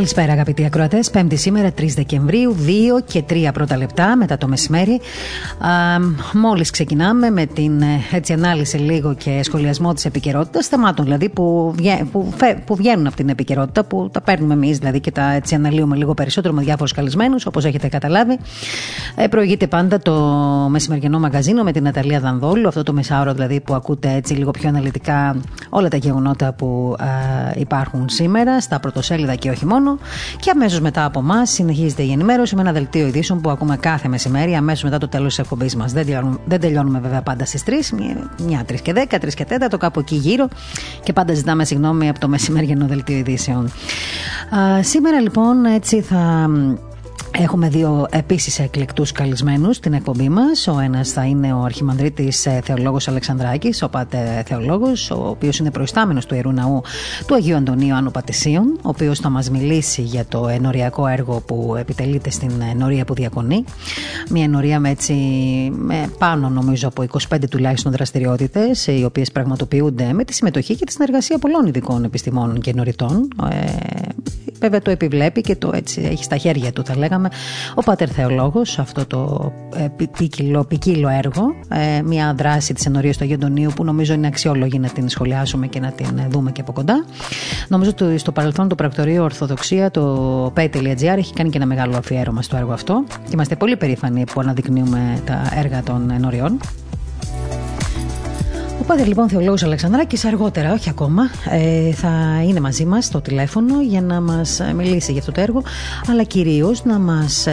Καλησπέρα αγαπητοί ακροατές. Πέμπτη σήμερα 3 Δεκεμβρίου, 2 και 3 πρώτα λεπτά μετά το μεσημέρι. Μόλις ξεκινάμε με την ε, έτσι, ανάλυση λίγο και σχολιασμό της επικαιρότητας, θεμάτων δηλαδή που, που, που βγαίνουν από την επικαιρότητα, που τα παίρνουμε εμείς δηλαδή και τα έτσι αναλύουμε λίγο περισσότερο με διάφορους καλεσμένους, όπως έχετε καταλάβει. Ε, προηγείται πάντα το μεσημεριανό μαγαζίνο με την Ναταλία Δανδόλου, αυτό το μεσάωρο δηλαδή που ακούτε έτσι λίγο πιο αναλυτικά όλα τα γεγονότα που υπάρχουν σήμερα στα πρωτοσέλιδα και όχι μόνο. Και αμέσως μετά από εμά συνεχίζεται η ενημέρωση με ένα δελτίο ειδήσεων που ακούμε κάθε μεσημέρι, αμέσως μετά το τέλος της εκπομπής μας. Δεν, τελειώνουμε, δεν τελειώνουμε βέβαια πάντα στις 3, μια 3 και 10, 3 και 4, κάπου εκεί γύρω. Και πάντα ζητάμε συγγνώμη από το μεσημέριανο δελτίο ειδήσεων. Α, σήμερα λοιπόν έτσι θα Έχουμε δύο επίσης εκλεκτούς καλεσμένους στην εκπομπή μας. Ο ένας θα είναι ο Αρχιμανδρίτης ε, Θεολόγος Αλεξανδράκης, ο Πάτε Θεολόγος, ο οποίος είναι προϊστάμενος του ιερού ναού του Αγίου Αντωνίου Άνω Πατησίων, ο οποίος θα μας μιλήσει για το ενοριακό έργο που επιτελείται στην ενορία που διακονεί. Μια ενορία με, έτσι, με πάνω νομίζω από 25 τουλάχιστον δραστηριότητες, οι οποίες πραγματοποιούνται με τη συμμετοχή και τη συνεργασία πολλών ειδικών επιστημόνων και ενωριτών. Ε, βέβαια το επιβλέπει και το έτσι έχει στα χέρια του, θα λέγαμε ο Πάτερ Θεολόγος, αυτό το ε, ποικίλο, ποικίλο έργο, ε, μια δράση της ενορίας του Αγίου που νομίζω είναι αξιόλογη να την σχολιάσουμε και να την δούμε και από κοντά. Νομίζω ότι στο παρελθόν το πρακτορείο Ορθοδοξία, το pay.gr, έχει κάνει και ένα μεγάλο αφιέρωμα στο έργο αυτό και είμαστε πολύ περήφανοι που αναδεικνύουμε τα έργα των ενωριών. Ο Πάτερ λοιπόν Θεολόγος Αλεξανδράκης αργότερα, όχι ακόμα, ε, θα είναι μαζί μας στο τηλέφωνο για να μας μιλήσει για αυτό το έργο, αλλά κυρίως να μας ε,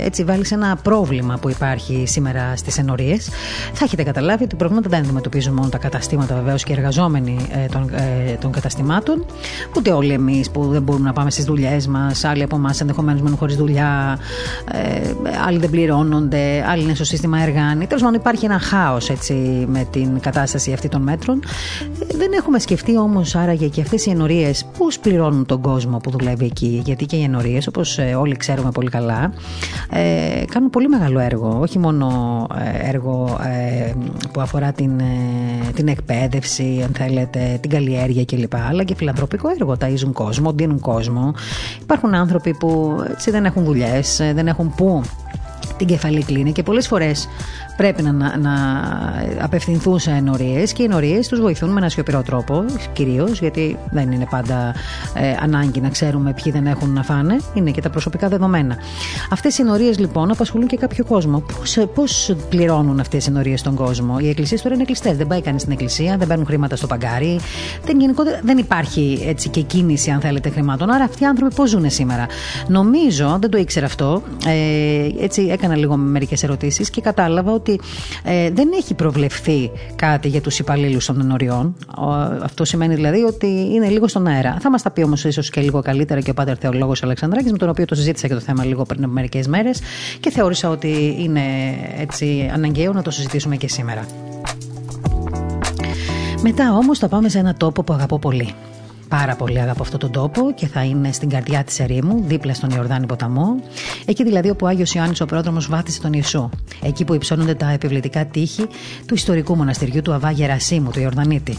έτσι βάλει σε ένα πρόβλημα που υπάρχει σήμερα στις ενορίες. Θα έχετε καταλάβει ότι προβλήματα δεν αντιμετωπίζουν μόνο τα καταστήματα βεβαίως και οι εργαζόμενοι ε, των, ε, των καταστημάτων, ούτε όλοι εμείς που δεν μπορούμε να πάμε στις δουλειές μας, άλλοι από εμάς ενδεχομένως μένουν χωρίς δουλειά, ε, άλλοι δεν πληρώνονται, άλλοι είναι στο σύστημα εργάνη. Τέλος πάντων, υπάρχει ένα χάος με την κατάσταση αυτή των μέτρων. Δεν έχουμε σκεφτεί όμως άραγε και αυτές οι ενορίες πώς πληρώνουν τον κόσμο που δουλεύει εκεί. Γιατί και οι ενορίες, όπως ε, όλοι ξέρουμε πολύ καλά, ε, κάνουν πολύ μεγάλο έργο. Όχι μόνο ε, έργο που αφορά την, την εκπαίδευση, αν θέλετε, την καλλιέργεια κλπ. Αλλά και φιλανθρωπικό έργο. Ταΐζουν κόσμο, δίνουν κόσμο. Υπάρχουν άνθρωποι που έτσι, δεν έχουν δουλειές, δεν έχουν πού την κεφαλή κλείνει και πολλές φορές πρέπει να, να, να απευθυνθούν σε ενορίες και οι ενορίες τους βοηθούν με ένα σιωπηρό τρόπο, κυρίως, γιατί δεν είναι πάντα ε, ανάγκη να ξέρουμε ποιοι δεν έχουν να φάνε, είναι και τα προσωπικά δεδομένα. Αυτές οι ενορίες λοιπόν απασχολούν και κάποιο κόσμο. Πώς ε, πληρώνουν αυτές οι ενορίες στον κόσμο, Οι εκκλησίες τώρα είναι κλειστέ. Δεν πάει κανείς στην εκκλησία, δεν παίρνουν χρήματα στο παγκάρι. Δεν, δεν υπάρχει έτσι και κίνηση, αν θέλετε, χρημάτων. Άρα αυτοί οι άνθρωποι πώς ζουν σήμερα; Νομίζω, δεν το ήξερα αυτό, ε, έτσι έκανα λίγο μερικές ερωτήσεις και κατάλαβα ότι ε, δεν έχει προβλεφθεί κάτι για τους υπαλλήλους των ενωριών. Αυτό σημαίνει δηλαδή ότι είναι λίγο στον αέρα. Θα μας τα πει όμως ίσως και λίγο καλύτερα και ο Πάτερ Θεολόγος Αλεξανδράκης, με τον οποίο το συζήτησα και το θέμα λίγο πριν από μερικές μέρες και θεώρησα ότι είναι έτσι αναγκαίο να το συζητήσουμε και σήμερα. Μετά όμως θα πάμε σε ένα τόπο που αγαπώ πολύ πάρα πολύ αγαπώ αυτόν τον τόπο και θα είναι στην καρδιά της ερήμου, δίπλα στον Ιορδάνη ποταμό. Εκεί δηλαδή όπου ο Άγιος Ιωάννης ο Πρόδρομος βάθησε τον Ιησού. Εκεί που υψώνονται τα επιβλητικά τείχη του ιστορικού μοναστηριού του Αβά Γερασίμου, του Ιορδανίτη.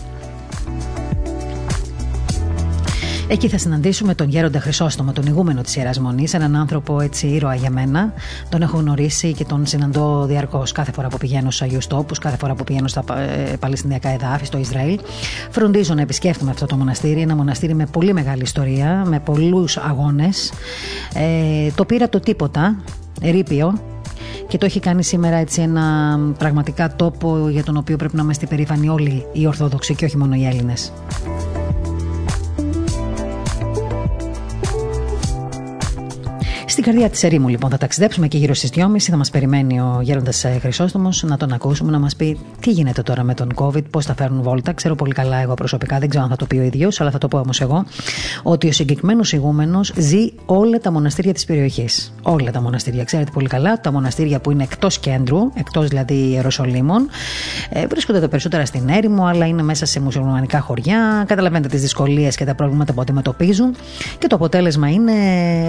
Εκεί θα συναντήσουμε τον Γέροντα Χρυσόστομο, τον ηγούμενο της Ιεράς Μονής, έναν άνθρωπο έτσι ήρωα για μένα. Τον έχω γνωρίσει και τον συναντώ διαρκώς κάθε φορά που πηγαίνω στους Αγίους Τόπους, κάθε φορά που πηγαίνω στα ε, Παλαιστινιακά εδάφη, στο Ισραήλ. Φροντίζω να επισκέφτομαι αυτό το μοναστήρι, ένα μοναστήρι με πολύ μεγάλη ιστορία, με πολλούς αγώνες. Ε, το πήρα το τίποτα, ερήπιο, και το έχει κάνει σήμερα έτσι ένα πραγματικά τόπο για τον οποίο πρέπει να είμαστε περήφανοι όλοι οι Ορθόδοξοι και όχι μόνο οι Έλληνες. Στην καρδιά της ερήμου, λοιπόν, θα ταξιδέψουμε και γύρω στις 2.30 θα μας περιμένει ο Γέροντας ε, Χρυσόστομος να τον ακούσουμε, να μας πει τι γίνεται τώρα με τον COVID, πώς θα φέρουν βόλτα. Ξέρω πολύ καλά εγώ προσωπικά, δεν ξέρω αν θα το πει ο ίδιος, αλλά θα το πω όμως εγώ, ότι ο συγκεκριμένος ηγούμενος ζει όλα τα μοναστήρια της περιοχής. Όλα τα μοναστήρια. Ξέρετε πολύ καλά, τα μοναστήρια που είναι εκτός κέντρου, εκτός δηλαδή Ιεροσολύμων, ε, βρίσκονται τα περισσότερα στην έρημο, αλλά είναι μέσα σε μουσουλμανικά χωριά. Καταλαβαίνετε τις δυσκολίες και τα προβλήματα που αντιμετωπίζουν. Και το αποτέλεσμα είναι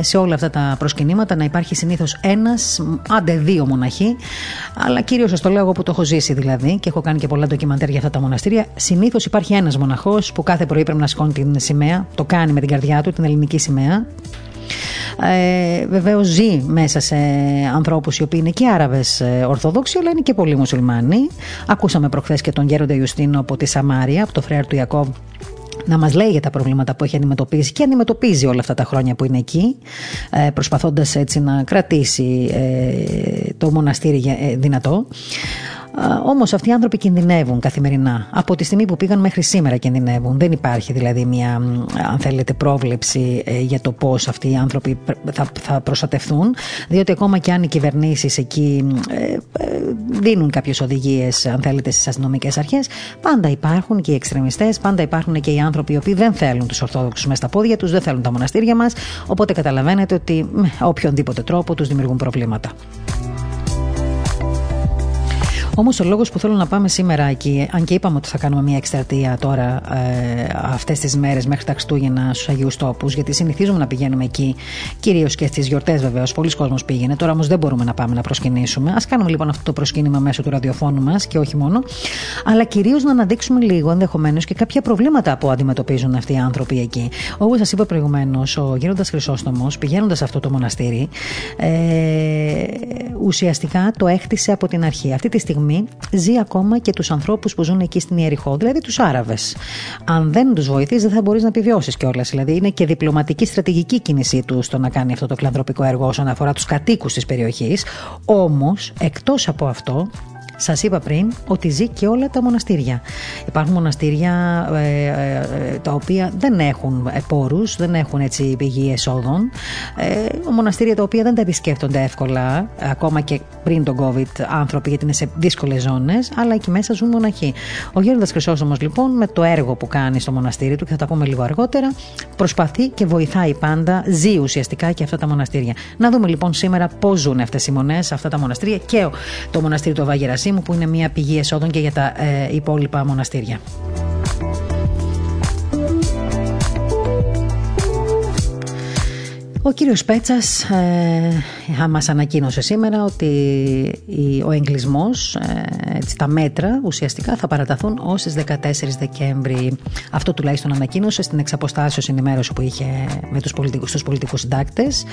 σε όλα αυτά τα προσκυνήματα να υπάρχει συνήθως ένας, άντε δύο μοναχοί, αλλά κυρίως σας το λέω εγώ που το έχω ζήσει δηλαδή και έχω κάνει και πολλά ντοκιμαντέρ για αυτά τα μοναστήρια. Συνήθως υπάρχει ένας μοναχός που κάθε πρωί πρέπει να σηκώνει την σημαία, το κάνει με την καρδιά του, την ελληνική σημαία. Ε, Βεβαίως ζει μέσα σε ανθρώπους οι οποίοι είναι και Άραβες ε, Ορθόδοξοι, αλλά είναι και πολλοί μουσουλμάνοι. Ακούσαμε προχθές και τον Γέροντα Ιουστίνο από τη Σαμάρια, από το φρέαρ του Ιακώβ, να μας λέει για τα προβλήματα που έχει αντιμετωπίσει και αντιμετωπίζει όλα αυτά τα χρόνια που είναι εκεί ε, προσπαθώντας έτσι να κρατήσει ε, το μοναστήρι ε, δυνατό Όμως αυτοί οι άνθρωποι κινδυνεύουν καθημερινά. Από τη στιγμή που πήγαν μέχρι σήμερα κινδυνεύουν. Δεν υπάρχει δηλαδή μια, αν θέλετε, πρόβλεψη για το πώς αυτοί οι άνθρωποι θα, θα προστατευτούν. Διότι ακόμα και αν οι κυβερνήσεις εκεί δίνουν κάποιες οδηγίες, αν θέλετε, στις αστυνομικές αρχές, πάντα υπάρχουν και οι εξτρεμιστές, πάντα υπάρχουν και οι άνθρωποι οι οποίοι δεν θέλουν τους Ορθόδοξους μέσα στα πόδια τους, δεν θέλουν τα μοναστήρια μας. Οπότε καταλαβαίνετε ότι με οποιονδήποτε τρόπο τους δημιουργούν προβλήματα. Όμως ο λόγος που θέλω να πάμε σήμερα εκεί, αν και είπαμε ότι θα κάνουμε μια εκστρατεία τώρα ε, αυτές τις μέρες μέχρι τα Χριστούγεννα στους Αγίους Τόπους, γιατί συνηθίζουμε να πηγαίνουμε εκεί, κυρίως και στις γιορτές βεβαίως. Πολλοί κόσμοι πήγαινε. Τώρα όμως δεν μπορούμε να πάμε να προσκυνήσουμε. Α κάνουμε λοιπόν αυτό το προσκύνημα μέσω του ραδιοφώνου μας και όχι μόνο. Αλλά κυρίως να αναδείξουμε λίγο ενδεχομένως και κάποια προβλήματα που αντιμετωπίζουν αυτοί οι άνθρωποι εκεί. Όπως σας είπα προηγουμένως, ο Γέροντας Χρυσόστομος πηγαίνοντας σε αυτό το μοναστήρι, ε, ουσιαστικά το έχτισε από την αρχή. Αυτή τη στιγμή ζει ακόμα και τους ανθρώπους που ζουν εκεί στην Ιεριχώ, δηλαδή τους Άραβες. Αν δεν τους βοηθήσει, δεν θα μπορείς να επιβιώσει κιόλας. Δηλαδή είναι και διπλωματική στρατηγική κίνησή του στο να κάνει αυτό το φιλανθρωπικό έργο όσον αφορά τους κατοίκους της περιοχής. Όμως, εκτός από αυτό, Σας είπα πριν ότι ζει και όλα τα μοναστήρια. Υπάρχουν μοναστήρια ε, ε, τα οποία δεν έχουν πόρους, δεν έχουν έτσι πηγή εσόδων. Ε, μοναστήρια τα οποία δεν τα επισκέπτονται εύκολα, ακόμα και πριν τον COVID, άνθρωποι γιατί είναι σε δύσκολες ζώνες, αλλά εκεί μέσα ζουν μοναχοί. Ο Γέροντα Χρυσόσωμο λοιπόν με το έργο που κάνει στο μοναστήρι του, και θα τα πούμε λίγο αργότερα, προσπαθεί και βοηθάει πάντα, ζει ουσιαστικά και αυτά τα μοναστήρια. Να δούμε λοιπόν σήμερα πώς ζουν αυτές οι μονές, αυτά τα μοναστήρια και το μοναστήρι του Αβάγερα που είναι μια πηγή εσόδων και για τα ε, υπόλοιπα μοναστήρια. Ο κύριος Πέτσας ε, μας ανακοίνωσε σήμερα ότι ο εγκλισμός, ε, τα μέτρα ουσιαστικά θα παραταθούν ως τις 14 Δεκέμβρη. Αυτό τουλάχιστον ανακοίνωσε στην εξαποστάσεως ενημέρωση που είχε με τους πολιτικούς, τους πολιτικούς συντάκτες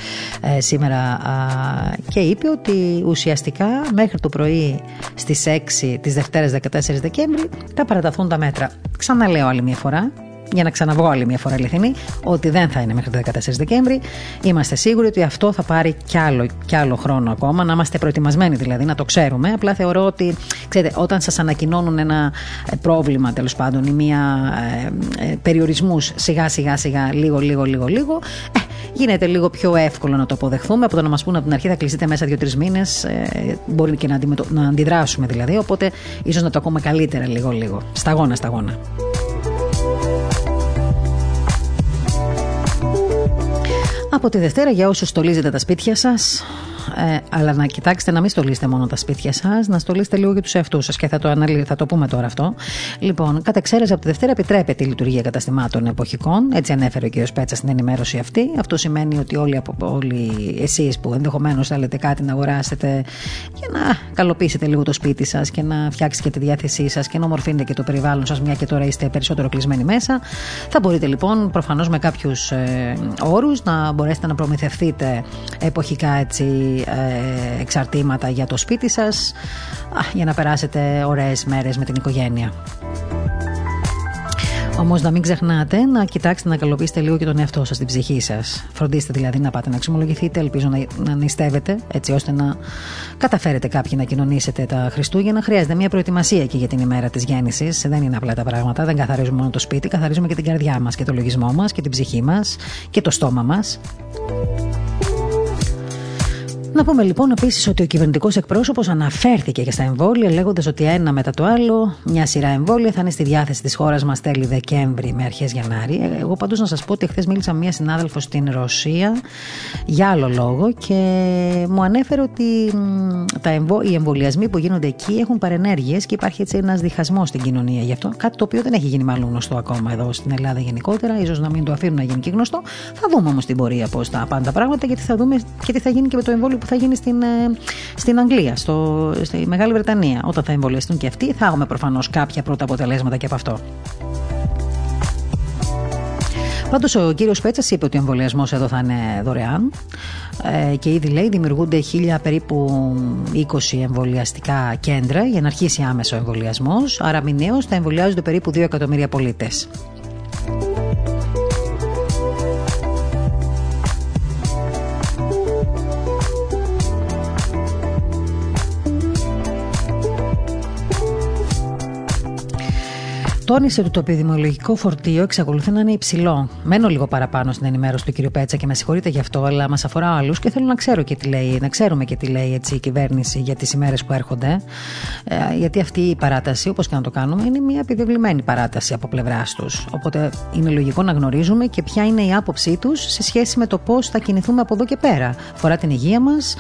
ε, σήμερα και είπε ότι ουσιαστικά μέχρι το πρωί στις 6 της Δευτέρας 14 Δεκέμβρη θα παραταθούν τα μέτρα. Ξαναλέω άλλη μια φορά, για να ξαναβγώ άλλη μια φορά αληθινή, ότι δεν θα είναι μέχρι το 14 Δεκέμβρη. Είμαστε σίγουροι ότι αυτό θα πάρει κι άλλο, κι άλλο χρόνο ακόμα, να είμαστε προετοιμασμένοι δηλαδή, να το ξέρουμε. Απλά θεωρώ ότι, ξέρετε, όταν σας ανακοινώνουν ένα ε, πρόβλημα τέλος πάντων ή μια ε, ε, περιορισμούς σιγά σιγά σιγά, λίγο, λίγο, λίγο, λίγο, ε, γίνεται λίγο πιο εύκολο να το αποδεχθούμε από το να μας πούνε από την αρχή θα κλειστείτε μέσα δύο-τρεις μήνες. Ε, μπορεί και να, να αντιδράσουμε δηλαδή. Οπότε ίσως να το ακούμε καλύτερα λίγο-λίγο. Σταγόνα, σταγόνα. Από τη Δευτέρα για όσους στολίζετε τα σπίτια σας ε, αλλά να κοιτάξετε να μην στολίσετε μόνο τα σπίτια σας, να στολίσετε λίγο και τους εαυτούς σας και θα το, αναλύ, θα το πούμε τώρα αυτό. Λοιπόν, κατά εξαίρεση από τη Δευτέρα επιτρέπεται η λειτουργία καταστημάτων εποχικών. Έτσι ανέφερε ο κ. Πέτσα στην ενημέρωση αυτή. Αυτό σημαίνει ότι όλοι, όλοι εσείς που ενδεχομένως θέλετε κάτι να αγοράσετε για να καλοποιήσετε λίγο το σπίτι σας και να φτιάξετε και τη διάθεσή σας και να ομορφύνετε και το περιβάλλον σας, μια και τώρα είστε περισσότερο κλεισμένοι μέσα. Θα μπορείτε λοιπόν προφανώς με κάποιους ε, όρους να μπορέσετε να προμηθευτείτε εποχικά έτσι ε, εξαρτήματα για το σπίτι σας για να περάσετε ωραίες μέρες με την οικογένεια. Όμως να μην ξεχνάτε να κοιτάξετε να καλοποιήσετε λίγο και τον εαυτό σας, την ψυχή σας. Φροντίστε δηλαδή να πάτε να εξομολογηθείτε, ελπίζω να, να νηστεύετε, έτσι ώστε να καταφέρετε κάποιοι να κοινωνήσετε τα Χριστούγεννα. Χρειάζεται μια προετοιμασία και για την ημέρα της γέννησης. Δεν είναι απλά τα πράγματα. Δεν καθαρίζουμε μόνο το σπίτι, καθαρίζουμε και την καρδιά μας και το λογισμό μας και την ψυχή μας και το στόμα μας. Να πούμε λοιπόν επίσης ότι ο κυβερνητικός εκπρόσωπος αναφέρθηκε και στα εμβόλια, λέγοντας ότι ένα μετά το άλλο, μια σειρά εμβόλια θα είναι στη διάθεση της χώρας μας τέλη Δεκέμβρη με αρχές Γενάρη. Ε, εγώ πάντως να σας πω ότι χθες μίλησα με μια συνάδελφο στην Ρωσία για άλλο λόγο και μου ανέφερε ότι τα εμβο... οι εμβολιασμοί που γίνονται εκεί έχουν παρενέργειες και υπάρχει έτσι ένας διχασμός στην κοινωνία γι' αυτό. Κάτι το οποίο δεν έχει γίνει μάλλον γνωστό ακόμα εδώ στην Ελλάδα γενικότερα, ίσως να μην το αφήνουν να γίνει και γνωστό. Θα δούμε όμως την πορεία πώς θα πάνε τα πράγματα γιατί θα δούμε και τι θα γίνει και με το εμβόλιο που θα γίνει στην, ε, στην Αγγλία, στο, στη Μεγάλη Βρετανία. Όταν θα εμβολιαστούν και αυτοί, θα έχουμε προφανώς κάποια πρώτα αποτελέσματα και από αυτό. Πάντως ο κύριος Πέτσας είπε ότι ο εμβολιασμός εδώ θα είναι δωρεάν ε, και ήδη λέει δημιουργούνται χίλια περίπου 20 εμβολιαστικά κέντρα για να αρχίσει άμεσο εμβολιασμός. Άρα μηνύως θα εμβολιάζονται περίπου 2 εκατομμύρια πολίτες. Τόνισε ότι το επιδημιολογικό φορτίο εξακολουθεί να είναι υψηλό. Μένω λίγο παραπάνω στην ενημέρωση του κ. Πέτσα και με συγχωρείτε γι' αυτό, αλλά μας αφορά άλλους και θέλω να ξέρω και τι λέει, να ξέρουμε και τι λέει έτσι, η κυβέρνηση για τις ημέρες που έρχονται. Ε, γιατί αυτή η παράταση, όπως και να το κάνουμε, είναι μια επιβεβλημένη παράταση από πλευράς τους. Οπότε είναι λογικό να γνωρίζουμε και ποια είναι η άποψή τους σε σχέση με το πώς θα κινηθούμε από εδώ και πέρα. Αφορά την υγεία μας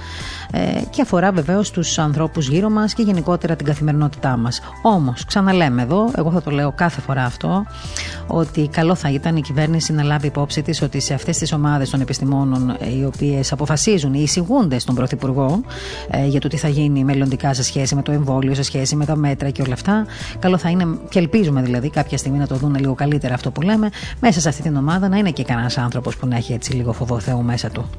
ε, και αφορά βεβαίως τους ανθρώπους γύρω μας και γενικότερα την καθημερινότητά μας. Όμως, ξαναλέμε εδώ, εγώ θα το λέω κάθε φορά αυτό, ότι καλό θα ήταν η κυβέρνηση να λάβει υπόψη της ότι σε αυτές τις ομάδες των επιστημόνων ε, οι οποίες αποφασίζουν ή εισηγούνται στον Πρωθυπουργό ε, για το τι θα γίνει μελλοντικά σε σχέση με το εμβόλιο, σε σχέση με τα μέτρα και όλα αυτά, καλό θα είναι και ελπίζουμε δηλαδή κάποια στιγμή να το δουν λίγο καλύτερα αυτό που λέμε, μέσα σε αυτή την ομάδα να είναι και κανένας άνθρωπος που να έχει έτσι λίγο φοβό Θεού μέσα του.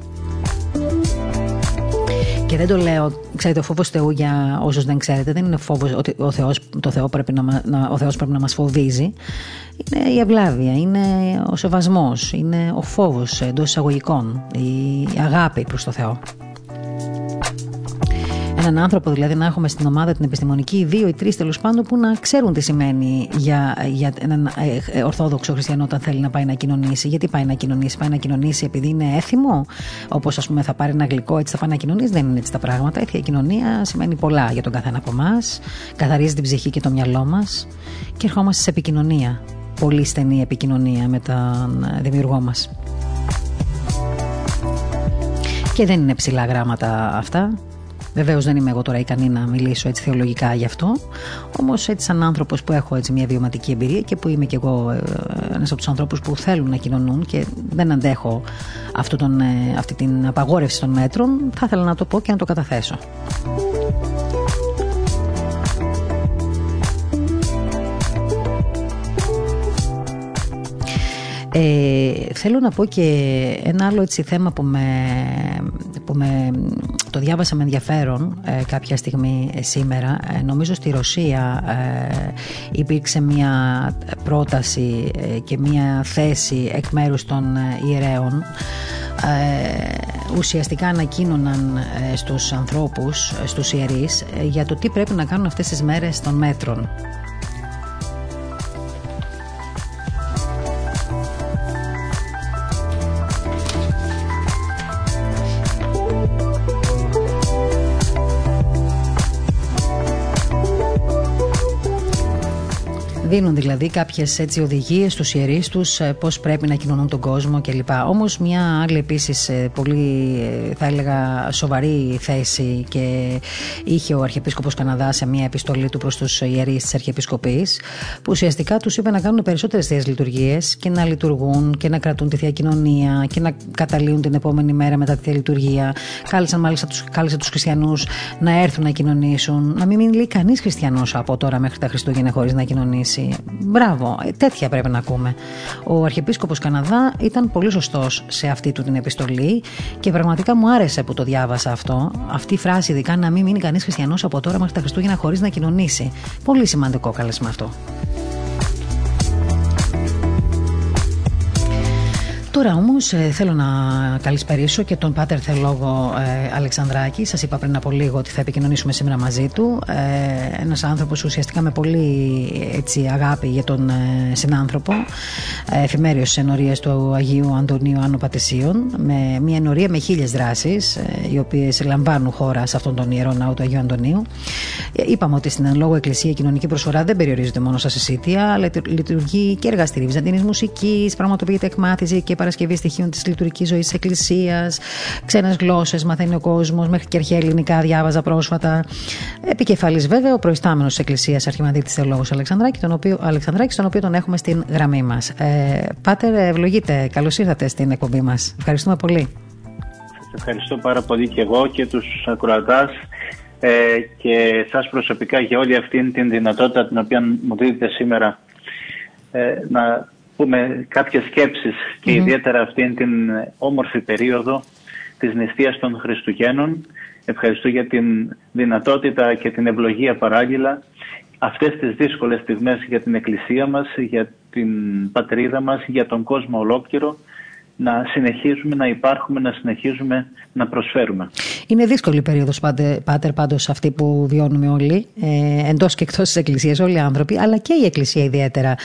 Και δεν το λέω, ξέρετε, ο φόβος Θεού για όσους δεν ξέρετε, δεν είναι φόβος ότι ο Θεός το Θεό πρέπει να, να, ο Θεός πρέπει να μας φοβίζει. Είναι η ευλάβεια, είναι ο σεβασμός, είναι ο φόβος εντός εισαγωγικών, η αγάπη προς το Θεό έναν άνθρωπο δηλαδή να έχουμε στην ομάδα την επιστημονική, δύο ή τρεις τέλος πάντων, που να ξέρουν τι σημαίνει για, για έναν ε, ε, Ορθόδοξο Χριστιανό όταν θέλει να πάει να κοινωνήσει. Γιατί πάει να κοινωνήσει, πάει να κοινωνήσει επειδή είναι έθιμο, όπως ας πούμε θα πάρει ένα γλυκό, έτσι θα πάει να κοινωνήσει; Δεν είναι έτσι τα πράγματα. Η κοινωνία σημαίνει πολλά για τον καθένα από εμάς, καθαρίζει την ψυχή και το μυαλό μας και ερχόμαστε σε επικοινωνία. Πολύ στενή επικοινωνία με τον δημιουργό μας. Και δεν είναι ψηλά γράμματα αυτά. Βεβαίως δεν είμαι εγώ τώρα ικανή να μιλήσω έτσι θεολογικά γι' αυτό. Όμως έτσι, σαν άνθρωπος που έχω έτσι μια βιωματική εμπειρία και που είμαι κι εγώ ε, ένας από τους ανθρώπους που θέλουν να κοινωνούν και δεν αντέχω αυτό τον, ε, αυτή την απαγόρευση των μέτρων, θα ήθελα να το πω και να το καταθέσω. Ε, θέλω να πω και ένα άλλο έτσι θέμα που με, που με το διάβασα με ενδιαφέρον ε, κάποια στιγμή ε, σήμερα. Ε, νομίζω στη Ρωσία υπήρξε μια πρόταση και μια θέση εκ μέρους των ιερέων ουσιαστικά ανακοίνωναν στους ανθρώπους, στους ιερείς για το τι πρέπει να κάνουν αυτές τις μέρες των μέτρων. Δίνουν δηλαδή κάποιες οδηγίες στους ιερείς τους ε, πώς πρέπει να κοινωνούν τον κόσμο κλπ. Όμως, μια άλλη επίσης ε, πολύ ε, θα έλεγα σοβαρή θέση και είχε ο Αρχιεπίσκοπος Καναδά σε μια επιστολή του προς τους ιερείς της Αρχιεπισκοπής, που ουσιαστικά τους είπε να κάνουν περισσότερες θείε λειτουργίες και να λειτουργούν και να κρατούν τη θεία κοινωνία και να καταλύουν την επόμενη μέρα μετά τη θεία λειτουργία. Κάλεσαν μάλιστα τους κάλεσε τους χριστιανούς να έρθουν να κοινωνήσουν, να μην μείνει κανείς χριστιανός από τώρα μέχρι τα Χριστούγεννα χωρίς να κοινωνήσει. Μπράβο, ε, τέτοια πρέπει να ακούμε. Ο Αρχιεπίσκοπος Καναδά ήταν πολύ σωστός σε αυτή του την επιστολή και πραγματικά μου άρεσε που το διάβασα αυτό. Αυτή η φράση, ειδικά να μην μείνει κανείς χριστιανός από τώρα μέχρι τα Χριστούγεννα χωρίς να κοινωνήσει. Πολύ σημαντικό κάλεσμα αυτό. Τώρα όμως ε, θέλω να καλησπερίσω και τον Πάτερ Θεολόγο ε, Αλεξανδράκη. Σας είπα πριν από λίγο ότι θα επικοινωνήσουμε σήμερα μαζί του. Ε, Ένας άνθρωπος ουσιαστικά με πολύ έτσι, αγάπη για τον ε, συνάνθρωπο. Ε, Εφημέριος της ενορίας του Αγίου Αντωνίου Άνω Πατησίων. Με μια ενορία με χίλιες δράσεις, ε, οι οποίες λαμβάνουν χώρα σε αυτόν τον ιερό ναό του Αγίου Αντωνίου. Ε, είπαμε ότι στην εν λόγω Εκκλησία η κοινωνική προσφορά δεν περιορίζεται μόνο στα συσίτια, αλλά λειτουργεί και εργαστήρι βυζαντινής μουσικής, πραγματοποιείται εκμάθηση και παρασκευή στοιχείων της λειτουργικής ζωής της Εκκλησίας, ξένες γλώσσες, μαθαίνει ο κόσμος, μέχρι και αρχαία ελληνικά διάβαζα πρόσφατα. Επικεφαλής βέβαια ο προϊστάμενος της Εκκλησίας Αρχιμανδίτη Θεολόγος Αλεξανδράκη, τον οποίο, Αλεξανδράκης, τον οποίο τον έχουμε στην γραμμή μας. Ε, πάτερ, ευλογείτε. Καλώς ήρθατε στην εκπομπή μας. Ευχαριστούμε πολύ. Σας ευχαριστώ πάρα πολύ και εγώ και τους ακροατάς ε, και σας προσωπικά για όλη αυτή την δυνατότητα την οποία μου δίδετε σήμερα ε, να πούμε κάποιες σκέψεις και ιδιαίτερα αυτήν την όμορφη περίοδο της νηστείας των Χριστουγέννων. Ευχαριστώ για την δυνατότητα και την ευλογία παράγγελα αυτές τις δύσκολες στιγμές για την Εκκλησία μας, για την πατρίδα μας, για τον κόσμο ολόκληρο να συνεχίζουμε να υπάρχουμε, να συνεχίζουμε να προσφέρουμε. Είναι δύσκολη η περίοδο, Πάτερ, πάντως αυτή που βιώνουμε όλοι, ε, εντός και εκτός της Εκκλησίας, όλοι οι άνθρωποι, αλλά και η Εκκλησία ιδιαίτερα.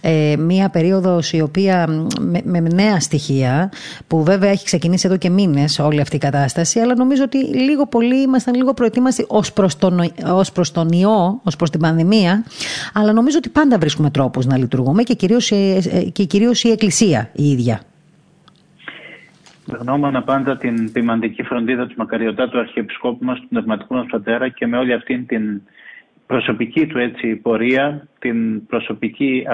Ε, μία περίοδος η οποία με, με, νέα στοιχεία, που βέβαια έχει ξεκινήσει εδώ και μήνες όλη αυτή η κατάσταση, αλλά νομίζω ότι λίγο πολύ ήμασταν λίγο προετοίμαστοι ως προς τον, ως προς τον ιό, ως προς την πανδημία, αλλά νομίζω ότι πάντα βρίσκουμε τρόπους να λειτουργούμε και κυρίως ε, ε, και κυρίως η Εκκλησία η ίδια. Γνώμονα πάντα την ποιμαντική φροντίδα του Μακαριωτά του Αρχιεπισκόπου μας, του πνευματικού μας πατέρα και με όλη αυτή την προσωπική του έτσι πορεία, την προσωπική,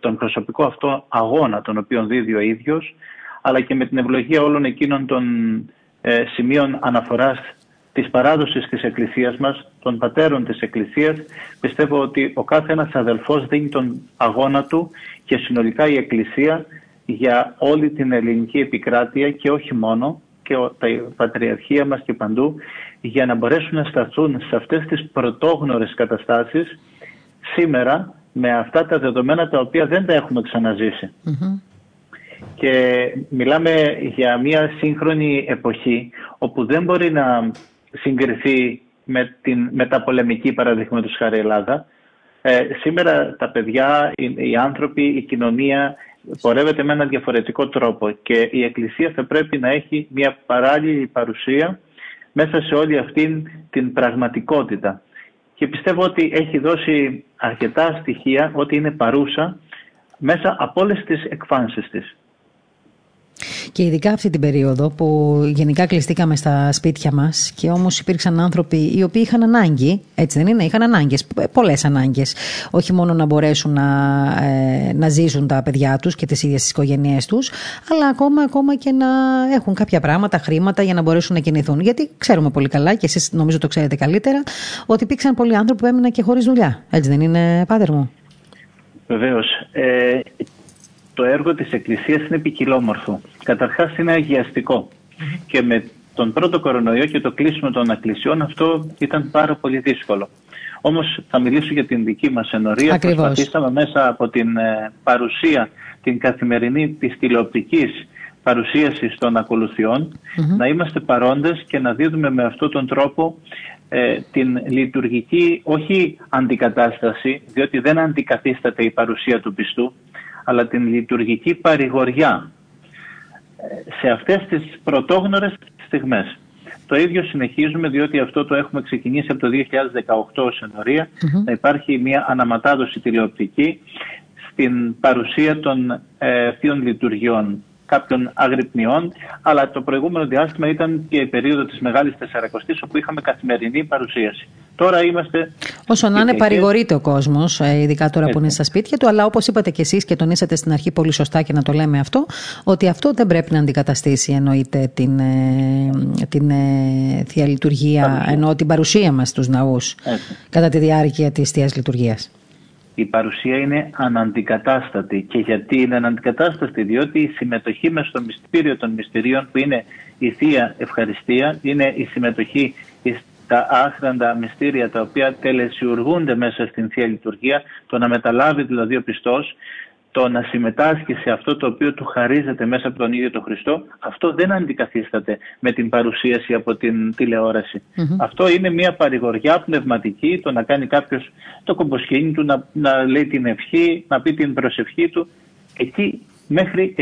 τον προσωπικό αυτό αγώνα τον οποίο δίδει ο ίδιος, αλλά και με την ευλογία όλων εκείνων των ε, σημείων αναφοράς της παράδοσης της Εκκλησίας μας, των πατέρων της Εκκλησίας, πιστεύω ότι ο κάθε ένας αδελφός δίνει τον αγώνα του και συνολικά η Εκκλησία για όλη την ελληνική επικράτεια και όχι μόνο και τα πατριαρχία μας και παντού για να μπορέσουν να σταθούν σε αυτές τις πρωτόγνωρες καταστάσεις σήμερα με αυτά τα δεδομένα τα οποία δεν τα έχουμε Και μιλάμε για μια σύγχρονη εποχή όπου δεν μπορεί να συγκριθεί με την μεταπολεμική παραδείγματος χάρη Ελλάδα. Ε, σήμερα τα παιδιά, οι, οι άνθρωποι, η κοινωνία πορεύεται με έναν διαφορετικό τρόπο και η Εκκλησία θα πρέπει να έχει μια παράλληλη παρουσία μέσα σε όλη αυτή την πραγματικότητα. Και πιστεύω ότι έχει δώσει αρκετά στοιχεία ότι είναι παρούσα μέσα από όλες τις εκφάνσεις της. Και ειδικά αυτή την περίοδο που γενικά κλειστήκαμε στα σπίτια μας και όμως υπήρξαν άνθρωποι οι οποίοι είχαν ανάγκη, έτσι δεν είναι, είχαν ανάγκες, πολλές ανάγκες. Όχι μόνο να μπορέσουν να, ε, να ζήσουν τα παιδιά τους και τις ίδιες τις οικογένειές τους, αλλά ακόμα, ακόμα και να έχουν κάποια πράγματα, χρήματα για να μπορέσουν να κινηθούν. Γιατί ξέρουμε πολύ καλά, και εσείς νομίζω το ξέρετε καλύτερα, ότι υπήρξαν πολλοί άνθρωποι που έμειναν και χωρίς δουλειά. Έτσι δεν είναι, πάτερ μου; Βεβαίως. Ε, το έργο της Εκκλησίας είναι ποικιλόμορφο. Καταρχάς είναι Και με τον πρώτο κορονοϊό και το κλείσιμο των εκκλησιών αυτό ήταν πάρα πολύ δύσκολο. Όμως θα μιλήσω για την δική μας ενορία. Ακριβώς. Προσπαθήσαμε μέσα από την ε, παρουσία, την καθημερινή της τηλεοπτικής παρουσίασης των ακολουθειων να είμαστε παρόντες και να δίδουμε με αυτόν τον τρόπο ε, την λειτουργική, όχι αντικατάσταση, διότι δεν αντικαθίσταται η παρουσία του πιστού, αλλά την λειτουργική παρηγοριά ε, σε αυτές τις πρωτόγνωρες στιγμές. Το ίδιο συνεχίζουμε διότι αυτό το έχουμε ξεκινήσει από το 2018 ως ενορία να υπάρχει μια αναματάδοση τηλεοπτική στην παρουσία των ε, θείων λειτουργιών κάποιων αγρυπνιών, αλλά το προηγούμενο διάστημα ήταν και η περίοδο της Μεγάλης Τεσσαρακοστής όπου είχαμε καθημερινή παρουσίαση. Τώρα είμαστε... Όσο να είναι παρηγορείται ο κόσμος, ε, ειδικά τώρα που είναι στα σπίτια του, αλλά όπως είπατε και εσείς και τονίσατε στην αρχή πολύ σωστά και να το λέμε αυτό, ότι αυτό δεν πρέπει να αντικαταστήσει εννοείται την, ε, την ε, Θεία Λειτουργία, ενώ την παρουσία μας στους ναούς κατά τη διάρκεια της Θείας Λειτουργίας η παρουσία είναι αναντικατάστατη. Και γιατί είναι αναντικατάστατη, διότι η συμμετοχή μες στο μυστήριο των μυστηρίων που είναι η Θεία Ευχαριστία, είναι η συμμετοχή στα άχραντα μυστήρια τα οποία τελεσιουργούνται μέσα στην Θεία Λειτουργία, το να μεταλάβει δηλαδή ο πιστός το να συμμετάσχει σε αυτό το οποίο του χαρίζεται μέσα από τον ίδιο τον Χριστό, αυτό δεν αντικαθίσταται με την παρουσίαση από την τηλεοραση Αυτό είναι μια παρηγοριά πνευματική, το να κάνει κάποιος το κομποσχήνι του, να, να λέει την ευχή, να πει την προσευχή του. Εκεί μέχρι